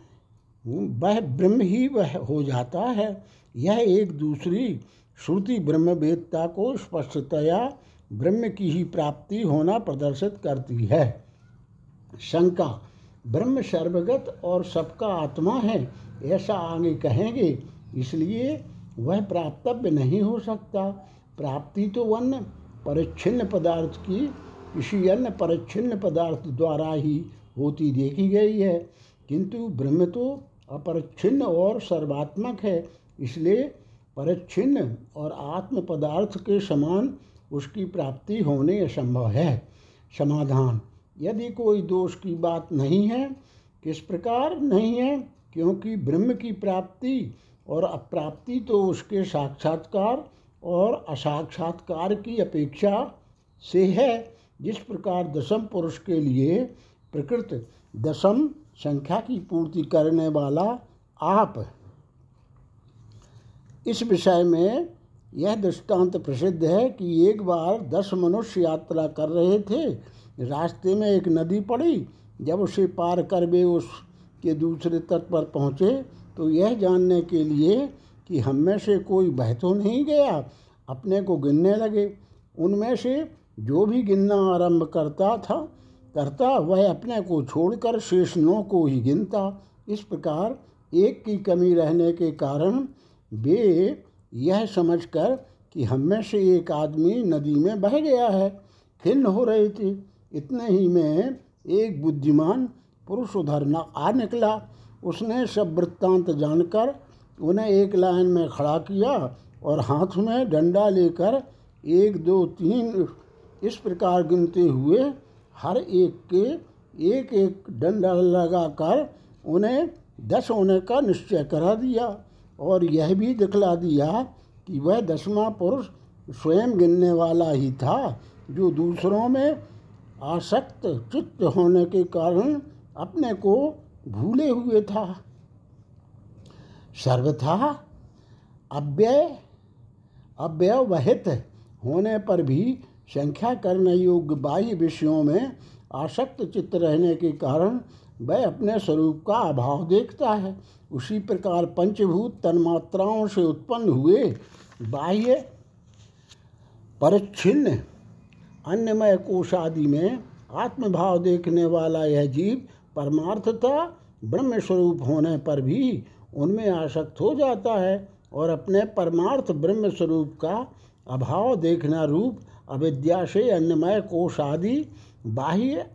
वह ब्रह्म ही वह हो जाता है। यह एक दूसरी श्रुति ब्रह्मवेदता को स्पष्टतया ब्रह्म की ही प्राप्ति होना प्रदर्शित करती है। शंका, ब्रह्म सर्वगत और सबका आत्मा है, ऐसा आगे कहेंगे, इसलिए वह प्राप्तव्य नहीं हो सकता। प्राप्ति तो अन्य परिच्छिन्न पदार्थ की, किसी अन्य परिच्छिन्न पदार्थ द्वारा ही होती देखी गई है। किंतु ब्रह्म तो अपरिच्छिन्न और सर्वात्मक है, इसलिए परिच्छिन्न और आत्म पदार्थ के समान उसकी प्राप्ति होने असंभव है। समाधान। यदि कोई दोष की बात नहीं है, किस प्रकार नहीं है? क्योंकि ब्रह्म की प्राप्ति और अप्राप्ति तो उसके साक्षात्कार और असाक्षात्कार की अपेक्षा से है। जिस प्रकार दसम पुरुष के लिए प्रकृत दसम संख्या की पूर्ति करने वाला आप इस विषय में यह दृष्टांत प्रसिद्ध है कि एक बार दस मनुष्य यात्रा कर रहे थे। रास्ते में एक नदी पड़ी। जब उसे पार कर वे उसके दूसरे तट पर पहुँचे तो यह जानने के लिए कि हम में से कोई बह तो नहीं गया। अपने को गिनने लगे। उनमें से जो भी गिनना आरंभ करता था, करता, वह अपने को छोड़कर शेष नौ को ही गिनता। इस प्रकार एक की कमी रहने के कारण वे यह समझकर कि हम में से एक आदमी नदी में बह गया है, खिन्न हो रहे थे। इतने ही में एक बुद्धिमान पुरुष उधर न आ निकला। उसने सब वृत्तांत जानकर उन्हें एक लाइन में खड़ा किया और हाथ में डंडा लेकर एक, दो, तीन इस प्रकार गिनते हुए हर एक के एक एक डंडा लगाकर उन्हें दस होने का निश्चय करा दिया। और यह भी दिखला दिया कि वह दसवां पुरुष स्वयं गिनने वाला ही था, जो दूसरों में आसक्त चित्त होने के कारण अपने को भूले हुए था। सर्वथा अव्यय, अव्यवहित होने पर भी संख्या करने योग्य बाह्य विषयों में आसक्त चित्त रहने के कारण वह अपने स्वरूप का अभाव देखता है। उसी प्रकार पंचभूत तन्मात्राओं से उत्पन्न हुए बाह्य, परिच्छिन्न, अन्यमय कोश आदि में आत्मभाव देखने वाला यह जीव परमार्थता ब्रह्म स्वरूप होने पर भी उनमें आसक्त हो जाता है और अपने परमार्थ ब्रह्म स्वरूप का अभाव देखना रूप, अविद्या से अन्यमय कोश आदि बाह्य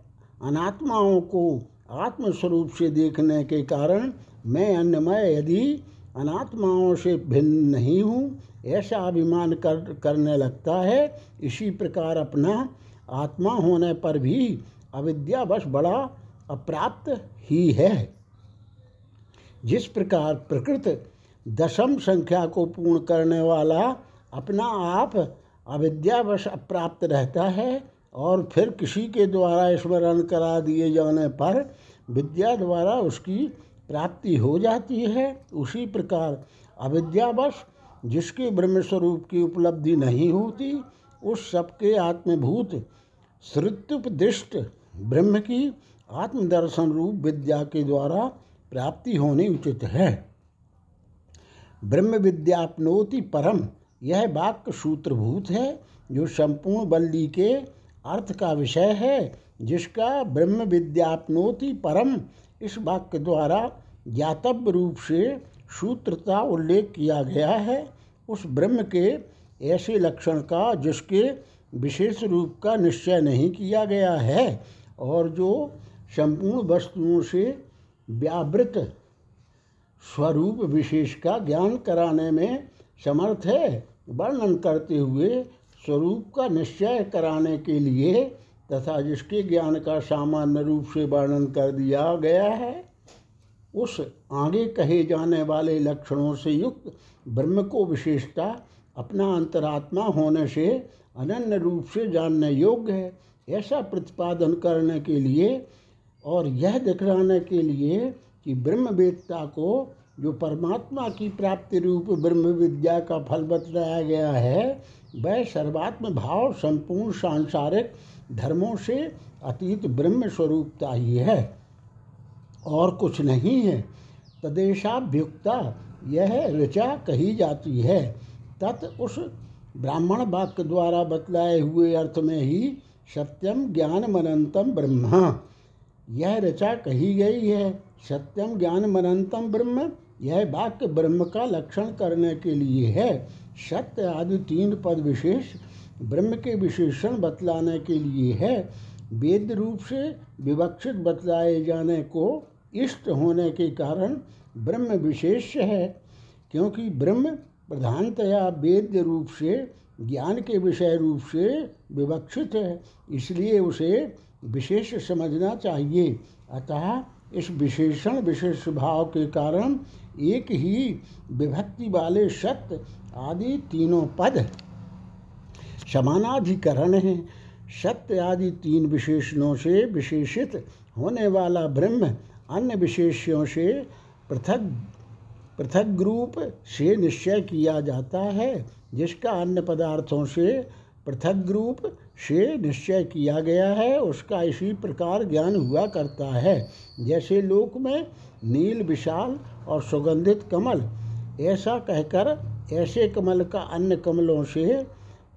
अनात्माओं को आत्मस्वरूप से देखने के कारण मैं अन्यमय यदि अनात्माओं से भिन्न नहीं हूँ, ऐसा अभिमान कर, करने लगता है। इसी प्रकार अपना आत्मा होने पर भी अविद्यावश बड़ा अप्राप्त ही है। जिस प्रकार प्रकृत दशम संख्या को पूर्ण करने वाला अपना आप अविद्यावश अप्राप्त रहता है और फिर किसी के द्वारा स्मरण करा दिए जाने पर विद्या द्वारा उसकी प्राप्ति हो जाती है। उसी प्रकार अविद्यावश जिसके ब्रह्मस्वरूप की उपलब्धि नहीं होती, उस सबके आत्मभूत श्रुत्युपदिष्ट ब्रह्म की आत्मदर्शन रूप विद्या के द्वारा प्राप्ति होनी उचित है। ब्रह्म विद्यापनोति परम, यह वाक्य सूत्रभूत है, जो संपूर्ण बल्ली के अर्थ का विषय है, जिसका ब्रह्म विद्यापनोति परम इस वाक्य द्वारा ज्ञातव्य रूप से सूत्रता उल्लेख किया गया है। उस ब्रह्म के ऐसे लक्षण का, जिसके विशेष रूप का निश्चय नहीं किया गया है और जो संपूर्ण वस्तुओं से व्यावृत स्वरूप विशेष का ज्ञान कराने में समर्थ है, वर्णन करते हुए स्वरूप का निश्चय कराने के लिए तथा जिसके ज्ञान का सामान्य रूप से वर्णन कर दिया गया है, उस आगे कहे जाने वाले लक्षणों से युक्त ब्रह्म को विशेषता अपना अंतरात्मा होने से अनन्य रूप से जानने योग्य है। ऐसा प्रतिपादन करने के लिए और यह दिखलाने के लिए कि ब्रह्मवेदता को जो परमात्मा की प्राप्ति रूप ब्रह्म विद्या का फल बतलाया गया है वह सर्वात्म भाव संपूर्ण सांसारिक धर्मों से अतीत ब्रह्म स्वरूपता ही है। और कुछ नहीं है। तदेशाभ्युक्ता यह ऋचा कही जाती है। तत् उस ब्राह्मण वाक्य द्वारा बतलाए हुए अर्थ में ही सत्यम ज्ञान मनंतम ब्रह्मा। यह ऋचा कही गई है। सत्यम ज्ञान मनंतम ब्रह्म, यह वाक्य ब्रह्म का लक्षण करने के लिए है। सत्य आदि तीन पद विशेष ब्रह्म के विशेषण बतलाने के लिए है। वेद रूप से विवक्षित बतलाए जाने को इष्ट होने के कारण ब्रह्म विशेष है, क्योंकि ब्रह्म प्रधानतया वेद रूप से, ज्ञान के विषय रूप से विवक्षित है, इसलिए उसे विशेष समझना चाहिए। अतः इस विशेषण, विशेष भाव के कारण एक ही विभक्ति वाले सत्य आदि तीनों पद समानाधिकरण हैं। सत्य आदि तीन विशेषणों से विशेषित होने वाला ब्रह्म अन्य विशेषों से पृथक पृथक रूप से निश्चय किया जाता है, जिसका अन्य पदार्थों से पृथक रूप से निश्चय किया गया है, उसका इसी प्रकार ज्ञान हुआ करता है। जैसे लोक में नील, विशाल और सुगंधित कमल, ऐसा कहकर ऐसे कमल का अन्य कमलों से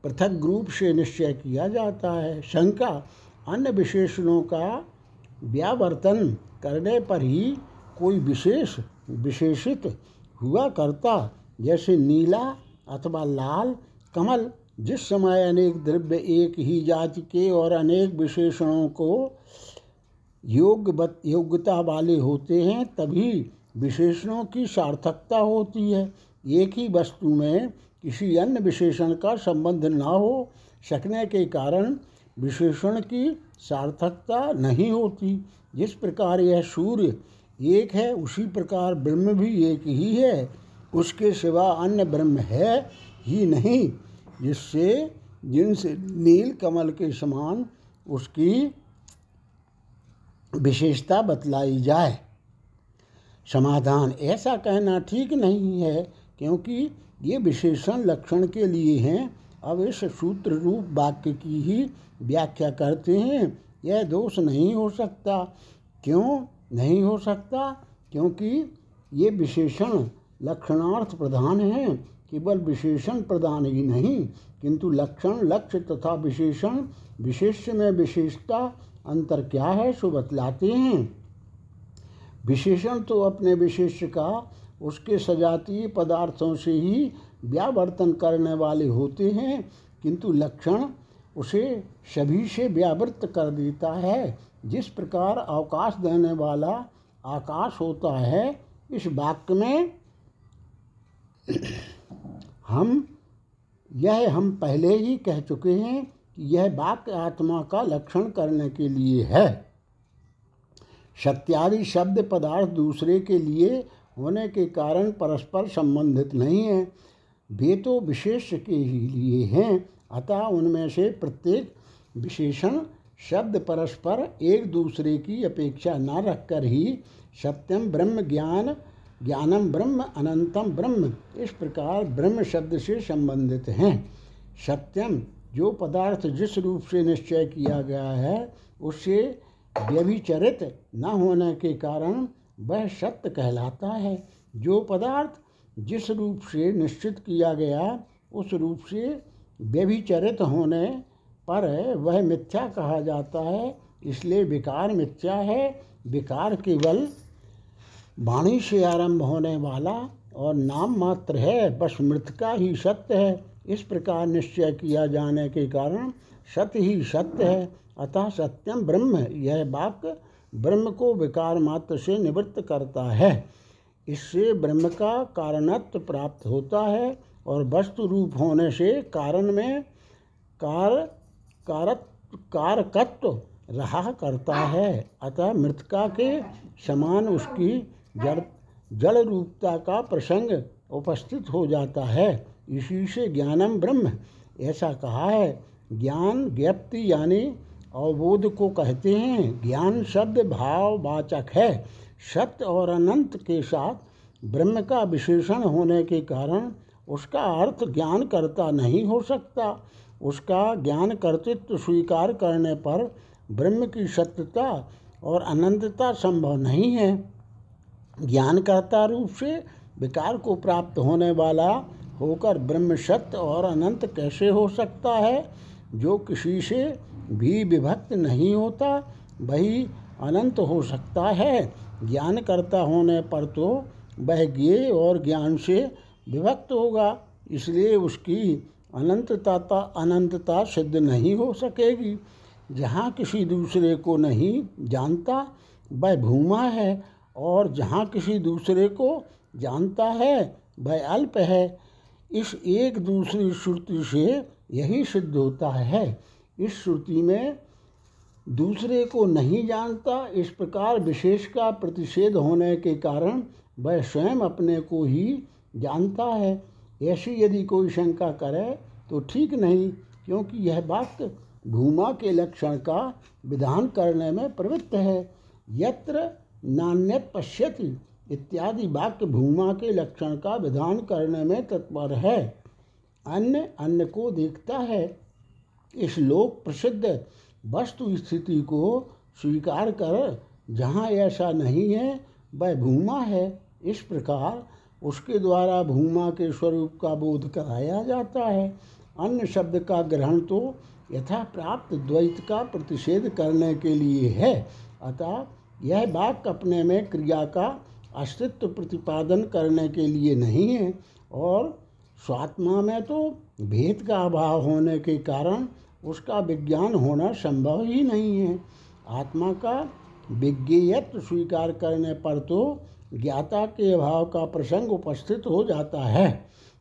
पृथक रूप से निश्चय किया जाता है। शंका, अन्य विशेषणों का व्यावर्तन करने पर ही कोई विशेष, विशेषित हुआ करता, जैसे नीला अथवा लाल कमल जिस समय अनेक द्रव्य एक ही जाति के और अनेक विशेषणों को योग योग्यता वाले होते हैं, तभी विशेषणों की सार्थकता होती है। एक ही वस्तु में किसी अन्य विशेषण का संबंध ना हो सकने के कारण विशेषण की सार्थकता नहीं होती। जिस प्रकार यह सूर्य एक है, उसी प्रकार ब्रह्म भी एक ही है। उसके सिवा अन्य ब्रह्म है ही नहीं। जिससे जिनसे नील कमल के समान उसकी विशेषता बतलाई जाए। समाधान ऐसा कहना ठीक नहीं है, क्योंकि ये विशेषण लक्षण के लिए हैं। अब इस सूत्र रूप वाक्य की ही व्याख्या करते हैं। यह दोष नहीं हो सकता। क्यों नहीं हो सकता? क्योंकि ये विशेषण लक्षणार्थ प्रधान हैं। केवल विशेषण प्रदान ही नहीं, किंतु लक्षण, लक्ष्य तथा विशेषण विशेष में विशेषता अंतर क्या है, सो बतलाते हैं। विशेषण तो अपने विशेष का, उसके सजातीय पदार्थों से ही व्यावर्तन करने वाले होते हैं, किंतु लक्षण उसे सभी से व्यावृत्त कर देता है। जिस प्रकार अवकाश देने वाला आकाश होता है, इस वाक्य में हम, यह हम पहले ही कह चुके हैं कि यह वाक्य आत्मा का लक्षण करने के लिए है। सत्यादि शब्द पदार्थ दूसरे के लिए होने के कारण परस्पर संबंधित नहीं है। वे तो विशेष के ही लिए हैं, अतः उनमें से प्रत्येक विशेषण शब्द परस्पर एक दूसरे की अपेक्षा न रखकर ही सत्यम ब्रह्म ज्ञान ज्ञानम ब्रह्म अनंतम ब्रह्म। इस प्रकार ब्रह्म शब्द से संबंधित हैं। सत्यम, जो पदार्थ जिस रूप से निश्चय किया गया है उससे व्यभिचरित न होने के कारण वह सत्य कहलाता है। जो पदार्थ जिस रूप से निश्चित किया गया, उस रूप से व्यभिचरित होने पर वह मिथ्या कहा जाता है। इसलिए विकार मिथ्या है। विकार केवल वाणी से आरंभ होने वाला और नाम मात्र है, बस मृतका ही सत्य है। इस प्रकार निश्चय किया जाने के कारण सत्य ही सत्य है। अतः सत्यम ब्रह्म, यह वाक्य ब्रह्म को विकार मात्र से निवृत्त करता है। इससे ब्रह्म का कारणत्व प्राप्त होता है और वस्तु रूप होने से कारण में कार कारक कारकत्व रहा करता है। अतः मृतका के समान उसकी जड़ जड़ रूपता का प्रसंग उपस्थित हो जाता है। इसी से ज्ञानम ब्रह्म। ऐसा कहा है, ज्ञान ज्ञप्ति यानी अवबोध को कहते हैं। ज्ञान शब्द भाव वाचक है। सत्य और अनंत के साथ ब्रह्म का विशेषण होने के कारण उसका अर्थ ज्ञान करता नहीं हो सकता। उसका ज्ञान कर्तृत्व स्वीकार करने पर ब्रह्म की सत्यता और अनंतता संभव नहीं है। ज्ञानकर्ता रूप से विकार को प्राप्त होने वाला होकर ब्रह्म सत्य और अनंत कैसे हो सकता है? जो किसी से भी विभक्त नहीं होता, वही अनंत हो सकता है। ज्ञानकर्ता होने पर तो वह ज्ञेय और ज्ञान से विभक्त होगा, इसलिए उसकी अनंतता अनंतता सिद्ध नहीं हो सकेगी। जहाँ किसी दूसरे को नहीं जानता, वह भूमा है और जहाँ किसी दूसरे को जानता है, वह अल्प है। इस एक दूसरी श्रुति से यही सिद्ध होता है। इस श्रुति में दूसरे को नहीं जानता, इस प्रकार विशेष का प्रतिषेध होने के कारण वह स्वयं अपने को ही जानता है। ऐसी यदि कोई शंका करे तो ठीक नहीं, क्योंकि यह बात भूमा के लक्षण का विधान करने में प्रवृत्त है। यत्र नान्यत पश्यति इत्यादि वाक्य भूमा के लक्षण का विधान करने में तत्पर है। अन्य अन्य को देखता है। इस लोक प्रसिद्ध वस्तु स्थिति को स्वीकार कर, जहाँ ऐसा नहीं है, वह भूमा है। इस प्रकार उसके द्वारा भूमा के स्वरूप का बोध कराया जाता है। अन्य शब्द का ग्रहण तो यथा प्राप्त द्वैत का प्रतिषेध करने के लिए है। अतः यह वाक्य अपने में क्रिया का अस्तित्व प्रतिपादन करने के लिए नहीं है और स्वात्मा में तो भेद का अभाव होने के कारण उसका विज्ञान होना संभव ही नहीं है। आत्मा का विज्ञेयत्व स्वीकार करने पर तो ज्ञाता के अभाव का प्रसंग उपस्थित हो जाता है,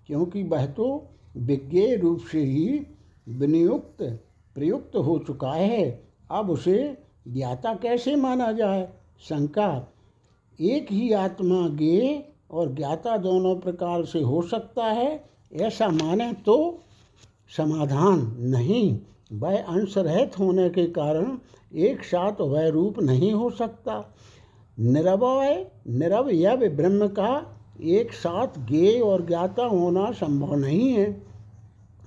क्योंकि वह तो विज्ञेय रूप से ही विनियुक्त, प्रयुक्त हो चुका है। अब उसे ज्ञाता कैसे माना जाए? शंका। एक ही आत्मा ज्ञे और ज्ञाता दोनों प्रकार से हो सकता है, ऐसा माने तो समाधान नहीं। वह अंशरहित होने के कारण एक साथ वह रूप नहीं हो सकता। निरवय, निरवयव ब्रह्म का एक साथ ज्ञेय और ज्ञाता होना संभव नहीं है।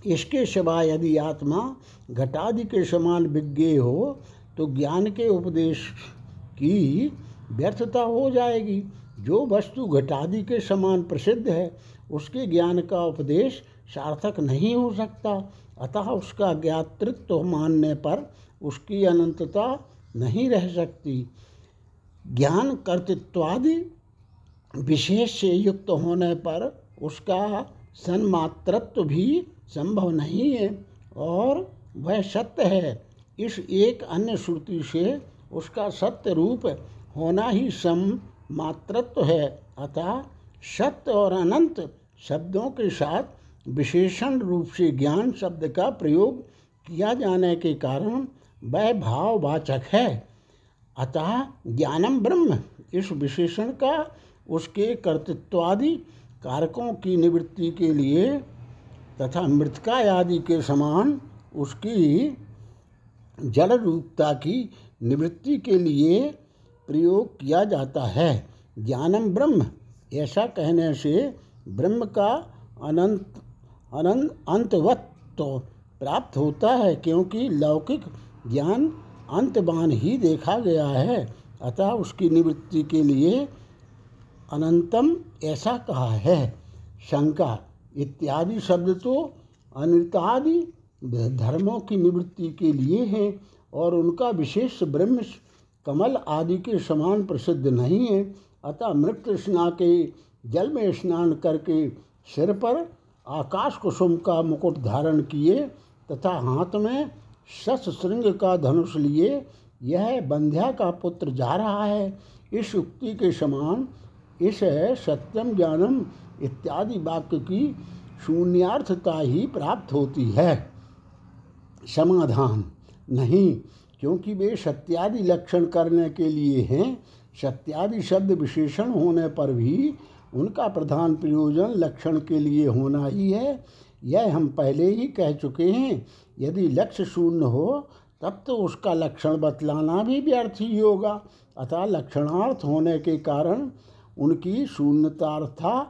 इसके सिवा यदि आत्मा घटादि के समान विज्ञेय हो तो ज्ञान के उपदेश की व्यर्थता हो जाएगी। जो वस्तु घटादि के समान प्रसिद्ध है, उसके ज्ञान का उपदेश सार्थक नहीं हो सकता। अतः उसका ज्ञातृत्व मानने पर उसकी अनंतता नहीं रह सकती। ज्ञान कर्तृत्वादि विशेष से युक्त होने पर उसका सन्मात्रत्व भी संभव नहीं है, और वह सत्य है। इस एक अन्य श्रुति से उसका सत्य रूप होना ही सम मात्रत्व है। अतः सत्य और अनंत शब्दों के साथ विशेषण रूप से ज्ञान शब्द का प्रयोग किया जाने के कारण वह भाववाचक है। अतः ज्ञानम ब्रह्म, इस विशेषण का उसके कर्तृत्वादि कारकों की निवृत्ति के लिए तथा मृतका आदि के समान उसकी जड़ रूपता की निवृत्ति के लिए प्रयोग किया जाता है। ज्ञानम ब्रह्म। ऐसा कहने से ब्रह्म का अनंत अनंत अंतवत्व प्राप्त होता है, क्योंकि लौकिक ज्ञान अंतवान ही देखा गया है। अतः उसकी निवृत्ति के लिए अनंतम ऐसा कहा है। शंका, इत्यादि शब्द तो अनितादि धर्मों की निवृत्ति के लिए हैं और उनका विशेष ब्रह्म कमल आदि के समान प्रसिद्ध नहीं है। अतः मृत स्ना के जल में स्नान करके सिर पर आकाश कुसुम का मुकुट धारण किए तथा हाथ में शस श्रृंग का धनुष लिए यह बंध्या का पुत्र जा रहा है। इस युक्ति के समान इस सत्यम ज्ञानम इत्यादि वाक्य की शून्यार्थता ही प्राप्त होती है। समाधान नहीं, क्योंकि वे सत्यादि लक्षण करने के लिए हैं, सत्यादि शब्द विशेषण होने पर भी उनका प्रधान प्रयोजन लक्षण के लिए होना ही है। यह हम पहले ही कह चुके हैं, यदि लक्ष्य शून्य हो, तब तो उसका लक्षण बतलाना भी व्यर्थ ही होगा। अतः लक्षणार्थ होने के कारण उनकी शून्यतार्था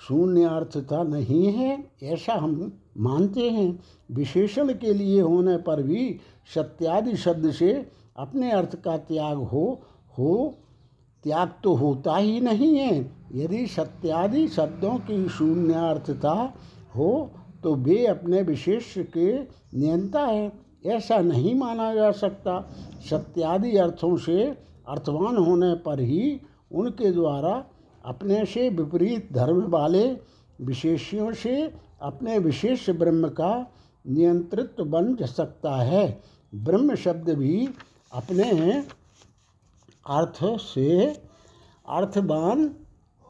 शून्यार्थता नहीं है, ऐसा हम मानते हैं। विशेषण के लिए होने पर भी सत्यादि शब्द से अपने अर्थ का त्याग हो हो, त्याग तो होता ही नहीं है। यदि सत्यादि शब्दों की शून्यार्थता हो तो वे अपने विशेष के नियंता है। ऐसा नहीं माना जा सकता। सत्यादि अर्थों से अर्थवान होने पर ही उनके द्वारा अपने से विपरीत धर्म वाले विशेषियों से अपने विशेष ब्रह्म का नियंत्रित बन सकता है। ब्रह्म शब्द भी अपने अर्थ से अर्थवान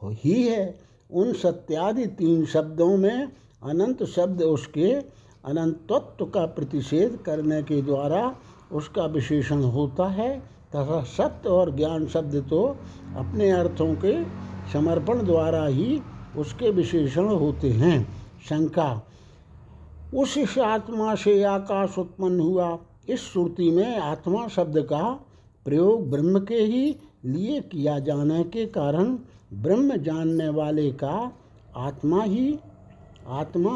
ही है। उन सत्यादि तीन शब्दों में अनंत शब्द उसके अनंतत्व का प्रतिषेध करने के द्वारा उसका विशेषण होता है। तथा सत्य और ज्ञान शब्द तो अपने अर्थों के समर्पण द्वारा ही उसके विशेषण होते हैं। शंका। उस आत्मा से आकाश उत्पन्न हुआ। इस श्रुति में आत्मा शब्द का प्रयोग ब्रह्म के ही लिए किया जाने के कारण ब्रह्म जानने वाले का आत्मा ही आत्मा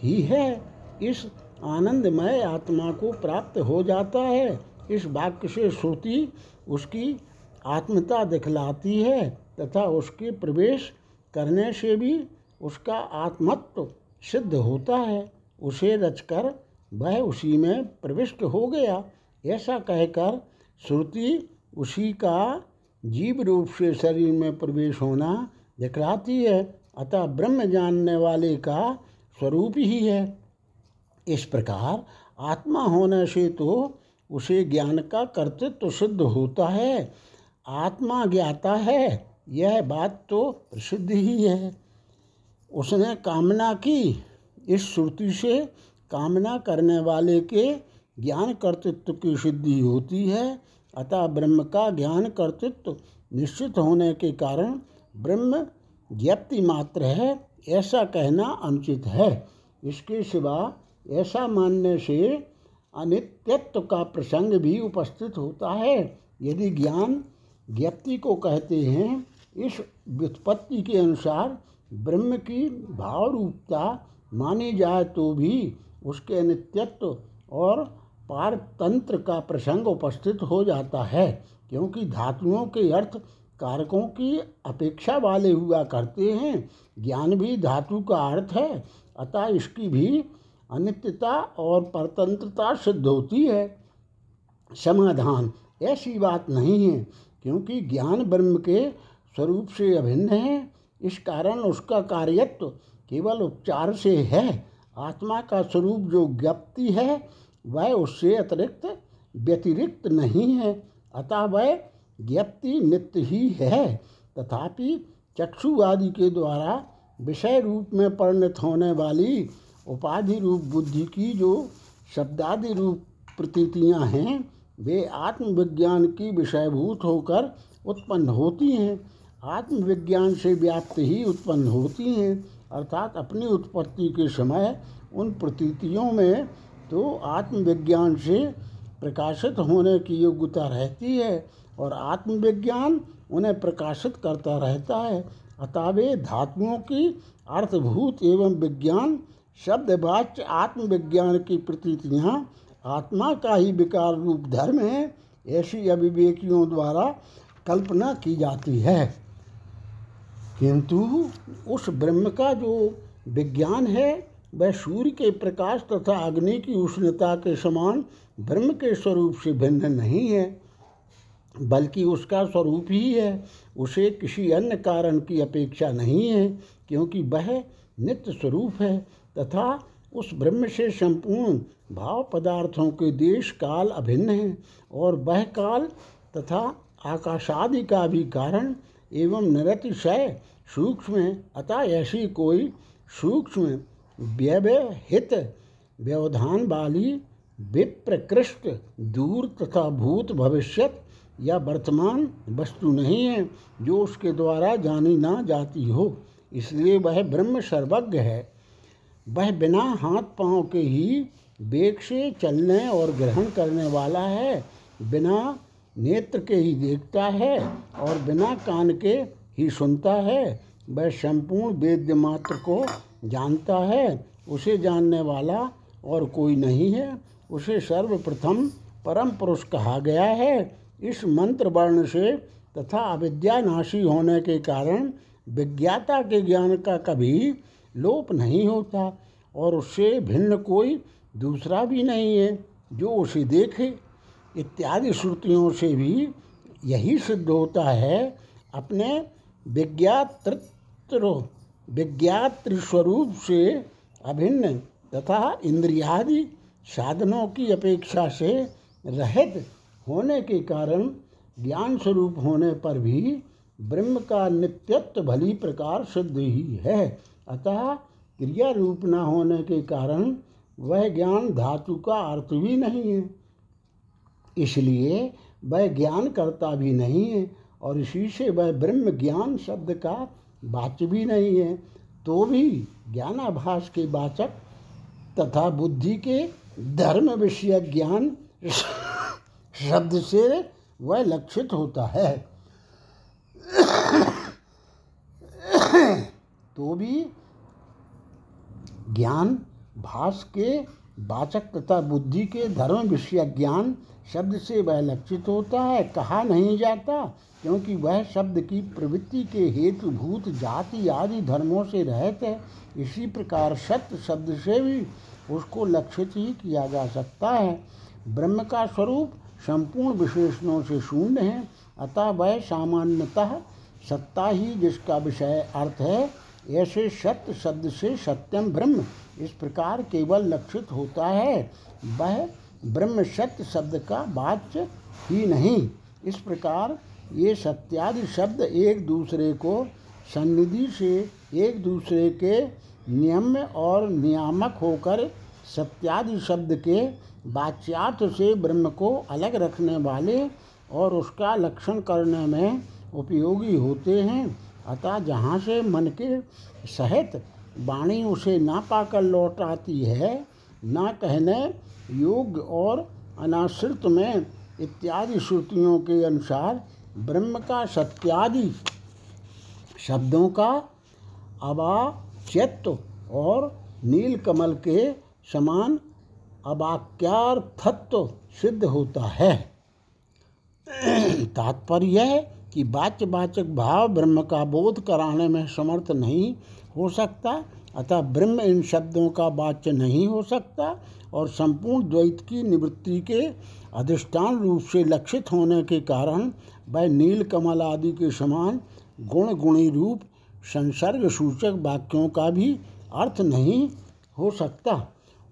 ही है। इस आनंदमय आत्मा को प्राप्त हो जाता है। इस वाक्य से श्रुति उसकी आत्मता दिखलाती है तथा उसके प्रवेश करने से भी उसका आत्मत्व सिद्ध होता है, उसे रचकर वह उसी में प्रविष्ट हो गया। ऐसा कहकर श्रुति उसी का जीव रूप से शरीर में प्रवेश होना दिखलाती है, अतः ब्रह्म जानने वाले का स्वरूप ही है। इस प्रकार आत्मा होने से तो उसे ज्ञान का कर्तृत्व तो सिद्ध होता है। आत्मा ज्ञाता है, यह बात तो प्रसिद्ध ही है। उसने कामना की। इस श्रुति से कामना करने वाले के ज्ञान कर्तृत्व की सिद्धि होती है। अतः ब्रह्म का ज्ञान कर्तृत्व निश्चित होने के कारण ब्रह्म ज्ञप्ति मात्र है, ऐसा कहना अनुचित है। इसके सिवा ऐसा मानने से अनित्यत्व का प्रसंग भी उपस्थित होता है। यदि ज्ञान ज्ञप्ति को कहते हैं, इस व्युत्पत्ति के अनुसार ब्रह्म की भाव रूपता मानी जाए तो भी उसके नित्यत्व और पारतंत्र का प्रसंग उपस्थित हो जाता है, क्योंकि धातुओं के अर्थ कारकों की अपेक्षा वाले हुआ करते हैं। ज्ञान भी धातु का अर्थ है, अतः इसकी भी अनित्यता और परतंत्रता सिद्ध होती है। समाधान, ऐसी बात नहीं है, क्योंकि ज्ञान ब्रह्म के स्वरूप से अभिन्न है। इस कारण उसका कार्यत्व केवल उपचार से है। आत्मा का स्वरूप जो ज्ञप्ति है, वह उससे अतिरिक्त व्यतिरिक्त नहीं है। अतः वह ज्ञप्ति नित्य ही है। तथापि चक्षु आदि के द्वारा विषय रूप में परिणत होने वाली उपाधि रूप बुद्धि की जो शब्दादि रूप प्रतीतियाँ हैं, वे आत्मविज्ञान की विषयभूत होकर उत्पन्न होती हैं। आत्मविज्ञान से व्याप्त ही उत्पन्न होती हैं, अर्थात अपनी उत्पत्ति के समय उन प्रतीतियों में तो आत्मविज्ञान से प्रकाशित होने की योग्यता रहती है और आत्मविज्ञान उन्हें प्रकाशित करता रहता है। अतः वे धातुओं की अर्थभूत एवं विज्ञान शब्दवाच्य आत्मविज्ञान की प्रतीतियाँ, आत्मा का ही विकार रूप धर्म है, ऐसी अभिवेकियों द्वारा कल्पना की जाती है। किंतु उस ब्रह्म का जो विज्ञान है, वह सूर्य के प्रकाश तथा अग्नि की उष्णता के समान ब्रह्म के स्वरूप से भिन्न नहीं है, बल्कि उसका स्वरूप ही है। उसे किसी अन्य कारण की अपेक्षा नहीं है, क्योंकि वह नित्य स्वरूप है तथा उस ब्रह्म से संपूर्ण भाव पदार्थों के देश काल अभिन्न है और वह काल तथा आकाशादि का भी कारण एवं निरतिशय सूक्ष्म, अतः ऐसी कोई सूक्ष्म व्यवहित व्यवधान वाली विप्रकृष्ट दूर तथा भूत भविष्यत या वर्तमान वस्तु नहीं है, जो उसके द्वारा जानी ना जाती हो। इसलिए वह ब्रह्म सर्वज्ञ है। वह बिना हाथ पाँव के ही वेग से चलने और ग्रहण करने वाला है, बिना नेत्र के ही देखता है और बिना कान के ही सुनता है। वह संपूर्ण वेद्य मात्र को जानता है। उसे जानने वाला और कोई नहीं है। उसे सर्वप्रथम परम पुरुष कहा गया है। इस मंत्र वर्ण से तथा अविद्यानाशी होने के कारण विज्ञाता के ज्ञान का कभी लोप नहीं होता और उससे भिन्न कोई दूसरा भी नहीं है। जो उसे देखे इत्यादि श्रुतियों से भी यही सिद्ध होता है, अपने विज्ञातृत्व विज्ञात स्वरूप से अभिन्न तथा इंद्रियादि साधनों की अपेक्षा से रहित होने के कारण ज्ञान स्वरूप होने पर भी ब्रह्म का नित्यत्व भली प्रकार सिद्ध ही है। अतः क्रिया रूप न होने के कारण वह ज्ञान धातु का अर्थ भी नहीं है। इसलिए वह ज्ञान करता भी नहीं है और इसी से वह ब्रह्म ज्ञान शब्द का वाच्य भी नहीं है। तो भी ज्ञानाभास के वाचक तथा बुद्धि के धर्म विषय ज्ञान शब्द से वह लक्षित होता है। तो भी ज्ञान भास के वाचक तथा बुद्धि के धर्म विषय ज्ञान शब्द से वह लक्षित होता है, कहा नहीं जाता, क्योंकि वह शब्द की प्रवृत्ति के हेतुभूत जाति आदि धर्मों से रहते है। इसी प्रकार सत्य शब्द से भी उसको लक्षित ही किया जा सकता है। ब्रह्म का स्वरूप संपूर्ण विशेषणों से शून्य है, अतः वह सामान्यतः सत्ता ही जिसका विषय अर्थ है, ऐसे सत्य शब्द से सत्यम ब्रह्म। इस प्रकार केवल लक्षित होता है। वह ब्रह्म सत्य शब्द का वाच्य ही नहीं। इस प्रकार ये सत्यादि शब्द एक दूसरे को सन्निधि से एक दूसरे के नियम्य और नियामक होकर सत्यादि शब्द के वाच्यार्थ से ब्रह्म को अलग रखने वाले और उसका लक्षण करने में उपयोगी होते हैं। अतः जहाँ से मन के सहित वाणी उसे ना पाकर लौट आती है, ना कहने योग्य और अनाश्रित में इत्यादि श्रुतियों के अनुसार ब्रह्म का सत्यादि शब्दों का अवाच्यत्व और नीलकमल के समान अवाक्यार्थत्व सिद्ध होता है। तात्पर्य है कि वाच्य वाचक भाव ब्रह्म का बोध कराने में समर्थ नहीं हो सकता, अतः ब्रह्म इन शब्दों का वाच्य नहीं हो सकता और संपूर्ण द्वैत की निवृत्ति के अधिष्ठान रूप से लक्षित होने के कारण वह नील कमल आदि के समान गुण गुणी रूप संसर्ग सूचक वाक्यों का भी अर्थ नहीं हो सकता।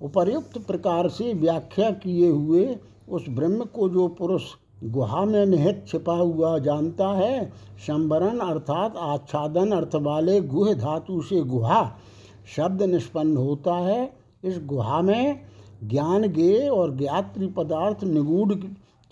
उपर्युक्त प्रकार से व्याख्या किए हुए उस ब्रह्म को जो पुरुष गुहा में निहित छिपा हुआ जानता है। संवरण अर्थात आच्छादन अर्थ वाले गुह धातु से गुहा शब्द निष्पन्न होता है। इस गुहा में ज्ञान गे और ज्ञात्री पदार्थ निगूढ़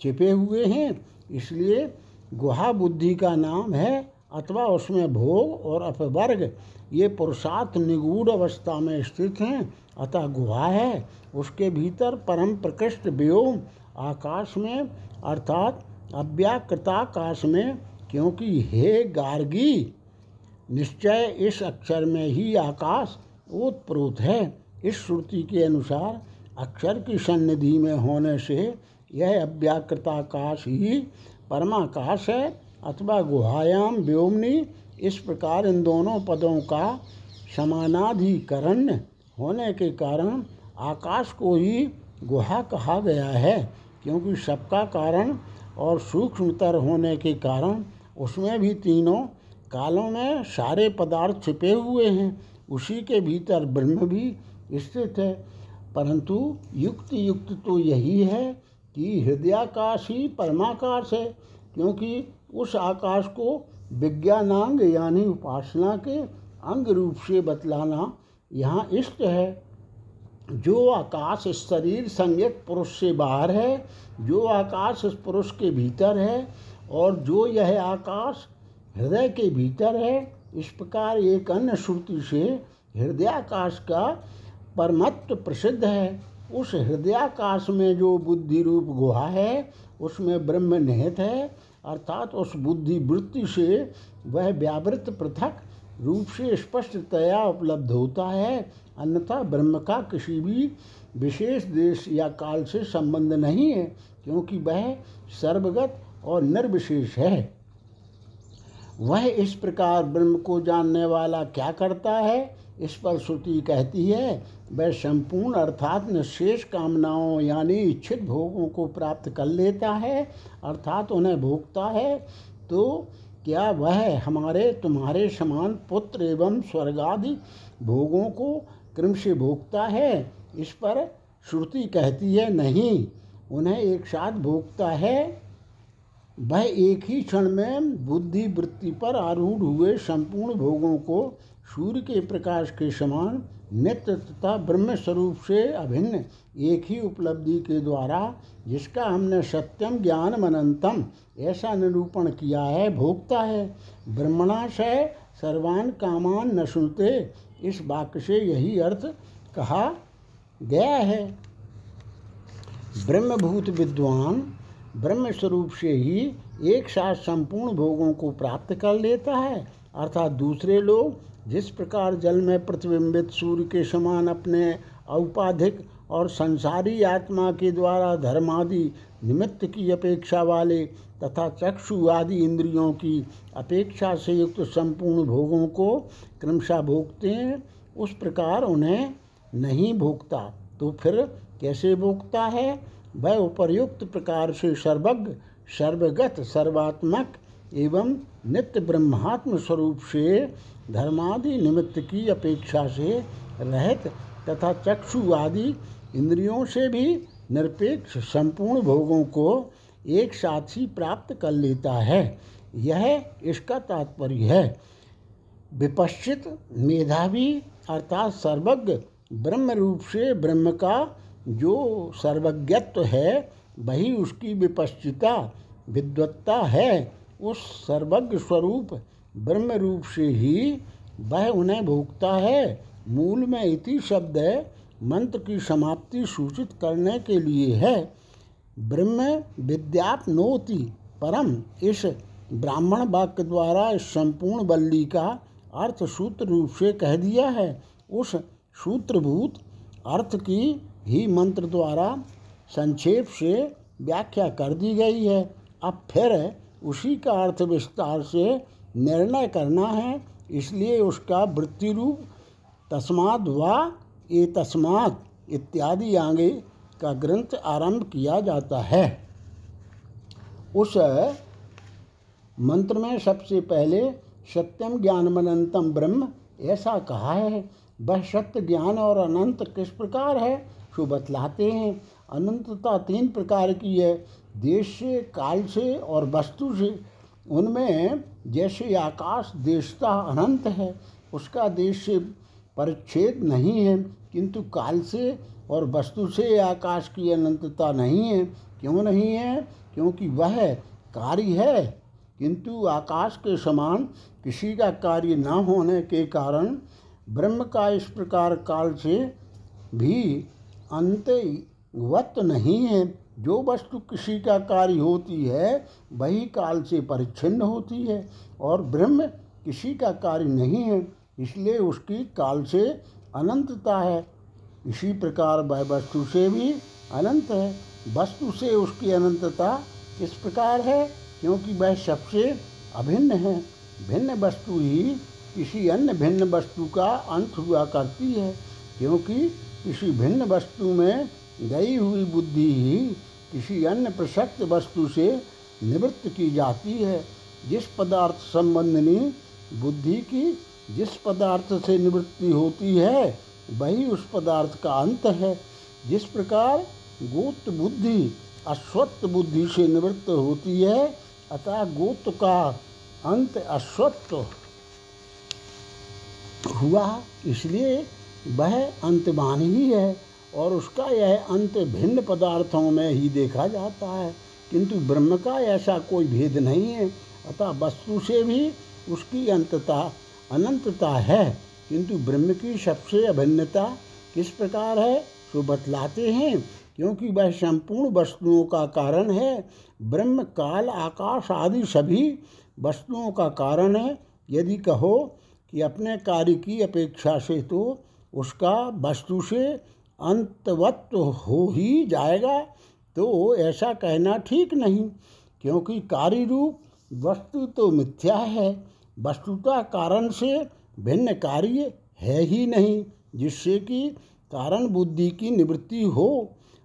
छिपे हुए हैं। इसलिए गुहा बुद्धि का नाम है अथवा उसमें भोग और अपवर्ग, ये पुरुषार्थ निगूढ़ अवस्था में स्थित हैं। अतः गुहा है। उसके भीतर परम प्रकृष्ट व्योम आकाश में अर्थात अव्याकृताकाश में क्योंकि हे गार्गी, निश्चय इस अक्षर में ही आकाश ओतप्रोत है। इस श्रुति के अनुसार अक्षर की सन्निधि में होने से यह अव्याकृताकाश ही परमाकाश है अथवा गुहायाम, व्योमनी, इस प्रकार इन दोनों पदों का समानाधिकरण होने के कारण आकाश को ही गुहा कहा गया है। क्योंकि सबका कारण और सूक्ष्मतर होने के कारण उसमें भी तीनों कालों में सारे पदार्थ छिपे हुए हैं। उसी के भीतर ब्रह्म भी स्थित है। परंतु युक्त युक्त तो यही है कि हृदयाकाश ही परमाकाश है, क्योंकि उस आकाश को विज्ञानांग यानी उपासना के अंग रूप से बतलाना यहाँ इष्ट है। जो आकाश इस शरीर संज्ञक पुरुष से बाहर है, जो आकाश इस पुरुष के भीतर है, और जो यह आकाश हृदय के भीतर है, इस प्रकार एक अन्य श्रुति से हृदयाकाश का परमत्व प्रसिद्ध है। उस हृदयाकाश में जो बुद्धि रूप गुहा है, उसमें ब्रह्म निहित है, अर्थात उस बुद्धि वृत्ति से वह व्यावृत पृथक रूप से स्पष्टतया उपलब्ध होता है, अन्यथा ब्रह्म का किसी भी विशेष देश या काल से संबंध नहीं है, क्योंकि वह सर्वगत और निर्विशेष है। वह इस प्रकार ब्रह्म को जानने वाला क्या करता है? इस पर श्रुति कहती है, वह संपूर्ण अर्थात निशेष कामनाओं यानी इच्छित भोगों को प्राप्त कर लेता है, अर्थात उन्हें भोगता है तो क्या वह हमारे, तुम्हारे समान पुत्र एवं स्वर्गादि भोगों को क्रम से भोगता है? इस पर श्रुति कहती है, नहीं, उन्हें एक साथ भोगता है। वह एक ही क्षण में बुद्धि वृत्ति पर आरूढ़ हुए संपूर्ण भोगों को सूर्य के प्रकाश के समान नित्य तथा ब्रह्म स्वरूप से अभिन्न, एक ही उपलब्धि के द्वारा जिसका हमने सत्यम ज्ञान मनंतम ऐसा निरूपण किया है, भोगता है। ब्रह्मणाशय सर्वान कामान न सुनते, इस वाक्य से यही अर्थ कहा गया है। ब्रह्मभूत विद्वान ब्रह्म स्वरूप से ही एक साथ संपूर्ण भोगों को प्राप्त कर लेता है, अर्थात दूसरे लोग जिस प्रकार जल में प्रतिबिंबित सूर्य के समान अपने औपाधिक और संसारी आत्मा के द्वारा धर्मादि निमित्त की अपेक्षा वाले तथा चक्षु आदि इंद्रियों की अपेक्षा से युक्त संपूर्ण भोगों को क्रमशः भोगते हैं, उस प्रकार उन्हें नहीं भोगता। तो फिर कैसे भोगता है? वह उपर्युक्त प्रकार से सर्वज्ञ, सर्वगत, सर्वात्मक एवं नित्य ब्रह्मात्म स्वरूप से धर्मादि निमित्त की अपेक्षा से रहित तथा चक्षु आदि इंद्रियों से भी निरपेक्ष संपूर्ण भोगों को एक साथ ही प्राप्त कर लेता है। यह इसका तात्पर्य है। विपश्चित मेधावी अर्थात सर्वज्ञ ब्रह्म रूप से ब्रह्म का जो सर्वज्ञत्व है, वही उसकी विपश्चिता, विद्वत्ता है, उस सर्वज्ञ स्वरूप ब्रह्म रूप से ही वह उन्हें भोगता है। मूल में इति शब्द मंत्र की समाप्ति सूचित करने के लिए है। ब्रह्म विद्यापनोति परम इस ब्राह्मण वाक्य द्वारा इस संपूर्ण बल्ली का अर्थ सूत्र रूप से कह दिया है। उस सूत्रभूत अर्थ की ही मंत्र द्वारा संक्षेप से व्याख्या कर दी गई है। अब फिर उसी का अर्थ विस्तार से निर्णय करना है, इसलिए उसका वृत्ति रूप तस्माद व ए तस्माद इत्यादि आगे का ग्रंथ आरंभ किया जाता है। उस मंत्र में सबसे पहले सत्यम ज्ञानमनंतम ब्रह्म ऐसा कहा है, वह सत्य ज्ञान और अनंत किस प्रकार है सो बतलाते हैं। अनंतता तीन प्रकार की है, देश से, काल से और वस्तु से। उनमें जैसे आकाश देशता अनंत है, उसका देश से परिच्छेद नहीं है, किंतु काल से और वस्तु से आकाश की अनंतता नहीं है। क्यों नहीं है? क्योंकि वह कार्य है, किंतु आकाश के समान किसी का कार्य न होने के कारण ब्रह्म का इस प्रकार काल से भी अंतवत नहीं है। जो वस्तु किसी का कार्य होती है, वही काल से परिच्छिन्न होती है और ब्रह्म किसी का कार्य नहीं है, इसलिए उसकी काल से अनंतता है। इसी प्रकार वह वस्तु से भी अनंत है। वस्तु से उसकी अनंतता किस प्रकार है, क्योंकि वह सबसे अभिन्न है। भिन्न वस्तु ही किसी अन्य भिन्न वस्तु का अंत हुआ करती है, क्योंकि किसी भिन्न वस्तु में गई हुई बुद्धि ही किसी अन्य प्रसक्त वस्तु से निवृत्त की जाती है। जिस पदार्थ संबंधनी बुद्धि की जिस पदार्थ से निवृत्ति होती है, वही उस पदार्थ का अंत है। जिस प्रकार गोत बुद्धि अश्वत्थ बुद्धि से निवृत्त होती है, अतः गोत का अंत अश्वत्थ हुआ। इसलिए वह अंतमान ही है। और उसका यह अंत भिन्न पदार्थों में ही देखा जाता है। किंतु ब्रह्म का ऐसा कोई भेद नहीं है। अतः वस्तु से भी उसकी अंतता अनंतता है। किंतु ब्रह्म की सबसे अभिन्नता किस प्रकार है तो बतलाते हैं। क्योंकि वह संपूर्ण वस्तुओं का कारण है। ब्रह्म, काल, आकाश आदि सभी वस्तुओं का कारण है। यदि कहो कि अपने कार्य की अपेक्षा से तो उसका वस्तु से अंतवत्व हो ही जाएगा तो ऐसा कहना ठीक नहीं, क्योंकि कार्य रूप वस्तु तो मिथ्या है। वस्तुता कारण से भिन्न कार्य है ही नहीं, जिससे कि कारण बुद्धि की निवृत्ति हो।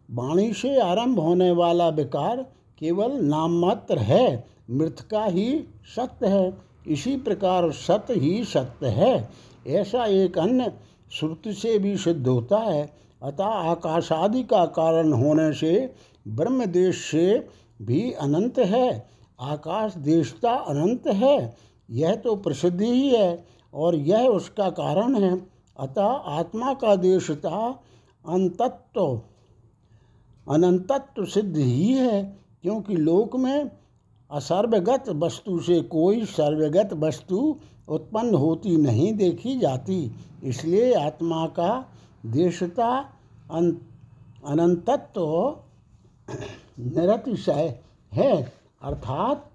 वाणी से आरंभ होने वाला विकार केवल नाम मात्र है, मृत का ही सत्य है। इसी प्रकार सत्य ही सत्य है। ऐसा एक अन्य श्रुति से भी सिद्ध होता है अतः आकाश आदि का कारण होने से ब्रह्म देश से भी अनंत है, आकाश देशता अनंत है, यह तो प्रसिद्धि ही है और यह उसका कारण है। अतः आत्मा का देशता अंतत्व। अनंतत्व सिद्ध ही है क्योंकि लोक में असर्वगत वस्तु से कोई सर्वगत वस्तु उत्पन्न होती नहीं देखी जाती, इसलिए आत्मा का देशता अनंतत्व निरतिशय है। अर्थात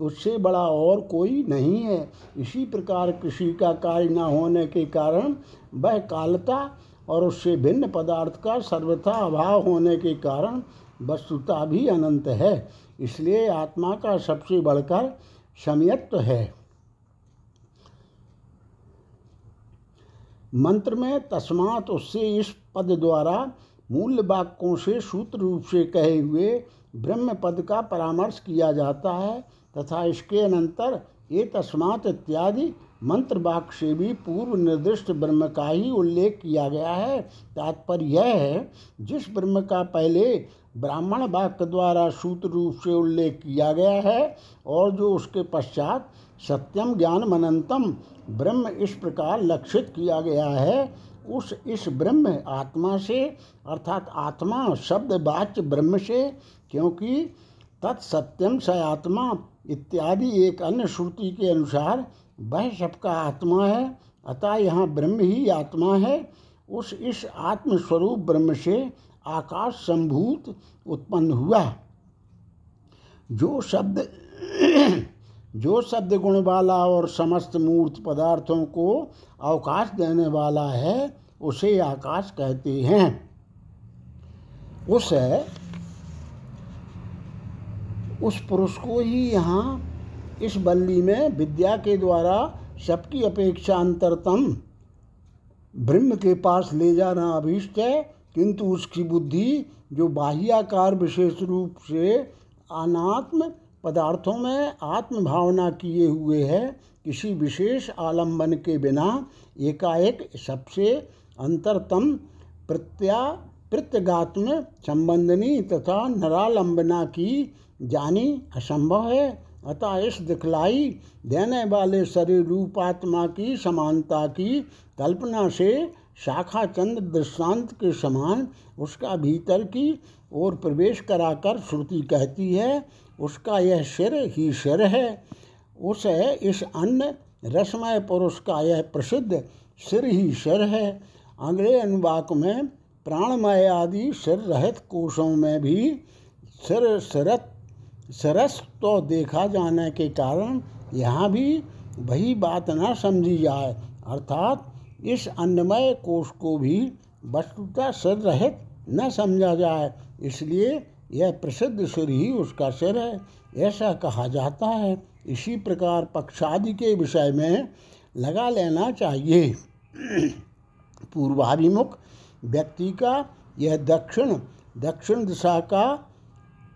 उससे बड़ा और कोई नहीं है। इसी प्रकार कृषि का कार्य न होने के कारण वह कालता और उससे भिन्न पदार्थ का सर्वथा अभाव होने के कारण वस्तुता भी अनंत है। इसलिए आत्मा का सबसे बढ़कर समयत्व है। मंत्र में तस्मात उससे इस पद द्वारा मूल वाक्यों से सूत्र रूप से कहे हुए ब्रह्म पद का परामर्श किया जाता है तथा इसके अनंतर ये तस्मात इत्यादि मंत्र वाक्य से भी पूर्व निर्दिष्ट ब्रह्म का ही उल्लेख किया गया है। तात्पर्य यह है, जिस ब्रह्म का पहले ब्राह्मण वाक्य द्वारा सूत्र रूप से उल्लेख किया गया है और जो उसके पश्चात सत्यम ज्ञान मनंतम ब्रह्म इस प्रकार लक्षित किया गया है। उस इस ब्रह्म आत्मा से, अर्थात आत्मा शब्द वाच्य ब्रह्म से, क्योंकि तत्सत्यम स आत्मा इत्यादि एक अन्य श्रुति के अनुसार वह सबका आत्मा है, अतः यहाँ ब्रह्म ही आत्मा है। उस इस आत्मस्वरूप ब्रह्म से आकाश संभूत उत्पन्न हुआ। जो शब्द जो शब्द गुण वाला और समस्त मूर्त पदार्थों को अवकाश देने वाला है, उसे आकाश कहते हैं। उस उस पुरुष को ही यहाँ इस बल्ली में विद्या के द्वारा सबकी अपेक्षा अंतरतम ब्रह्म के पास ले जाना अभीष्ट है, किंतु उसकी बुद्धि जो बाह्याकार विशेष रूप से अनात्म पदार्थों में आत्मभावना किए हुए है किसी विशेष आलंबन के बिना एकाएक सबसे अंतरतम प्रत्या प्रत्यगात्म संबंधनी तथा नरालंबना की जानी असंभव है। अतः इस दिखलाई देने वाले शरीर रूपात्मा की समानता की कल्पना से शाखा चंद्र दृष्टांत के समान उसका भीतर की ओर प्रवेश कराकर श्रुति कहती है उसका यह सिर ही सिर है। उस इस अन्य रसमय पुरुष का यह प्रसिद्ध सिर ही सिर है। अगले अनुवाक में प्राणमय आदि सिर रहित कोशों में भी सिर सरत सरस तो देखा जाने के कारण यहाँ भी वही बात न समझी जाए। अर्थात इस अन्नमय कोष को भी वस्तुता सिर रहित न समझा जाए। इसलिए यह प्रसिद्ध सिर ही उसका सिर है। ऐसा कहा जाता है। इसी प्रकार पक्षादि के विषय में लगा लेना चाहिए। पूर्वाभिमुख व्यक्ति का यह दक्षिण दक्षिण दिशा का,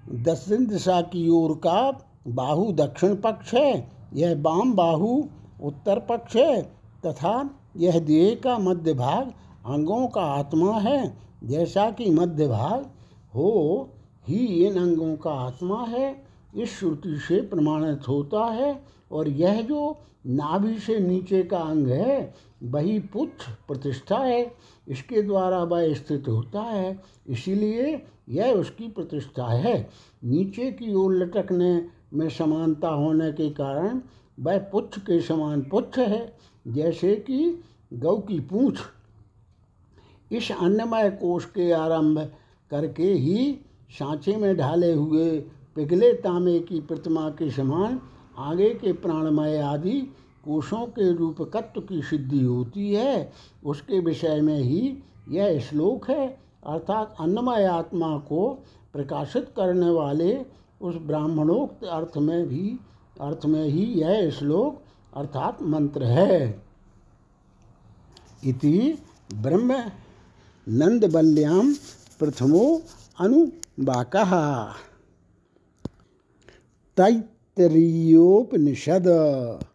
दक्षिण दिशा की ओर का बाहु दक्षिण पक्ष है। यह बाम बाहु उत्तर पक्ष है तथा यह देह का मध्य भाग अंगों का आत्मा है। जैसा कि मध्य भाग हो ही इन अंगों का आत्मा है, इस श्रुति से प्रमाणित होता है, और यह जो नाभि से नीचे का अंग है, वही पुच्छ प्रतिष्ठा है। इसके द्वारा वह स्थित होता है, इसीलिए यह उसकी प्रतिष्ठा है। नीचे की ओर लटकने में समानता होने के कारण वह पुच्छ के समान पुच्छ है, जैसे कि गौ की पूंछ। इस अन्नमय कोष के आरंभ करके ही सांचे में ढाले हुए पिघले तांबे की प्रतिमा के समान आगे के प्राणमय आदि कोषों के रूपकत्व की सिद्धि होती है। उसके विषय में ही यह श्लोक है। अर्थात अन्नमय आत्मा को प्रकाशित करने वाले उस ब्राह्मणोक्त अर्थ में भी, अर्थ में ही यह श्लोक अर्थात मंत्र है। इति ब्रह्म नंदबल्यां प्रथमो अनुवाकः तैत्तरीयोपनिषद।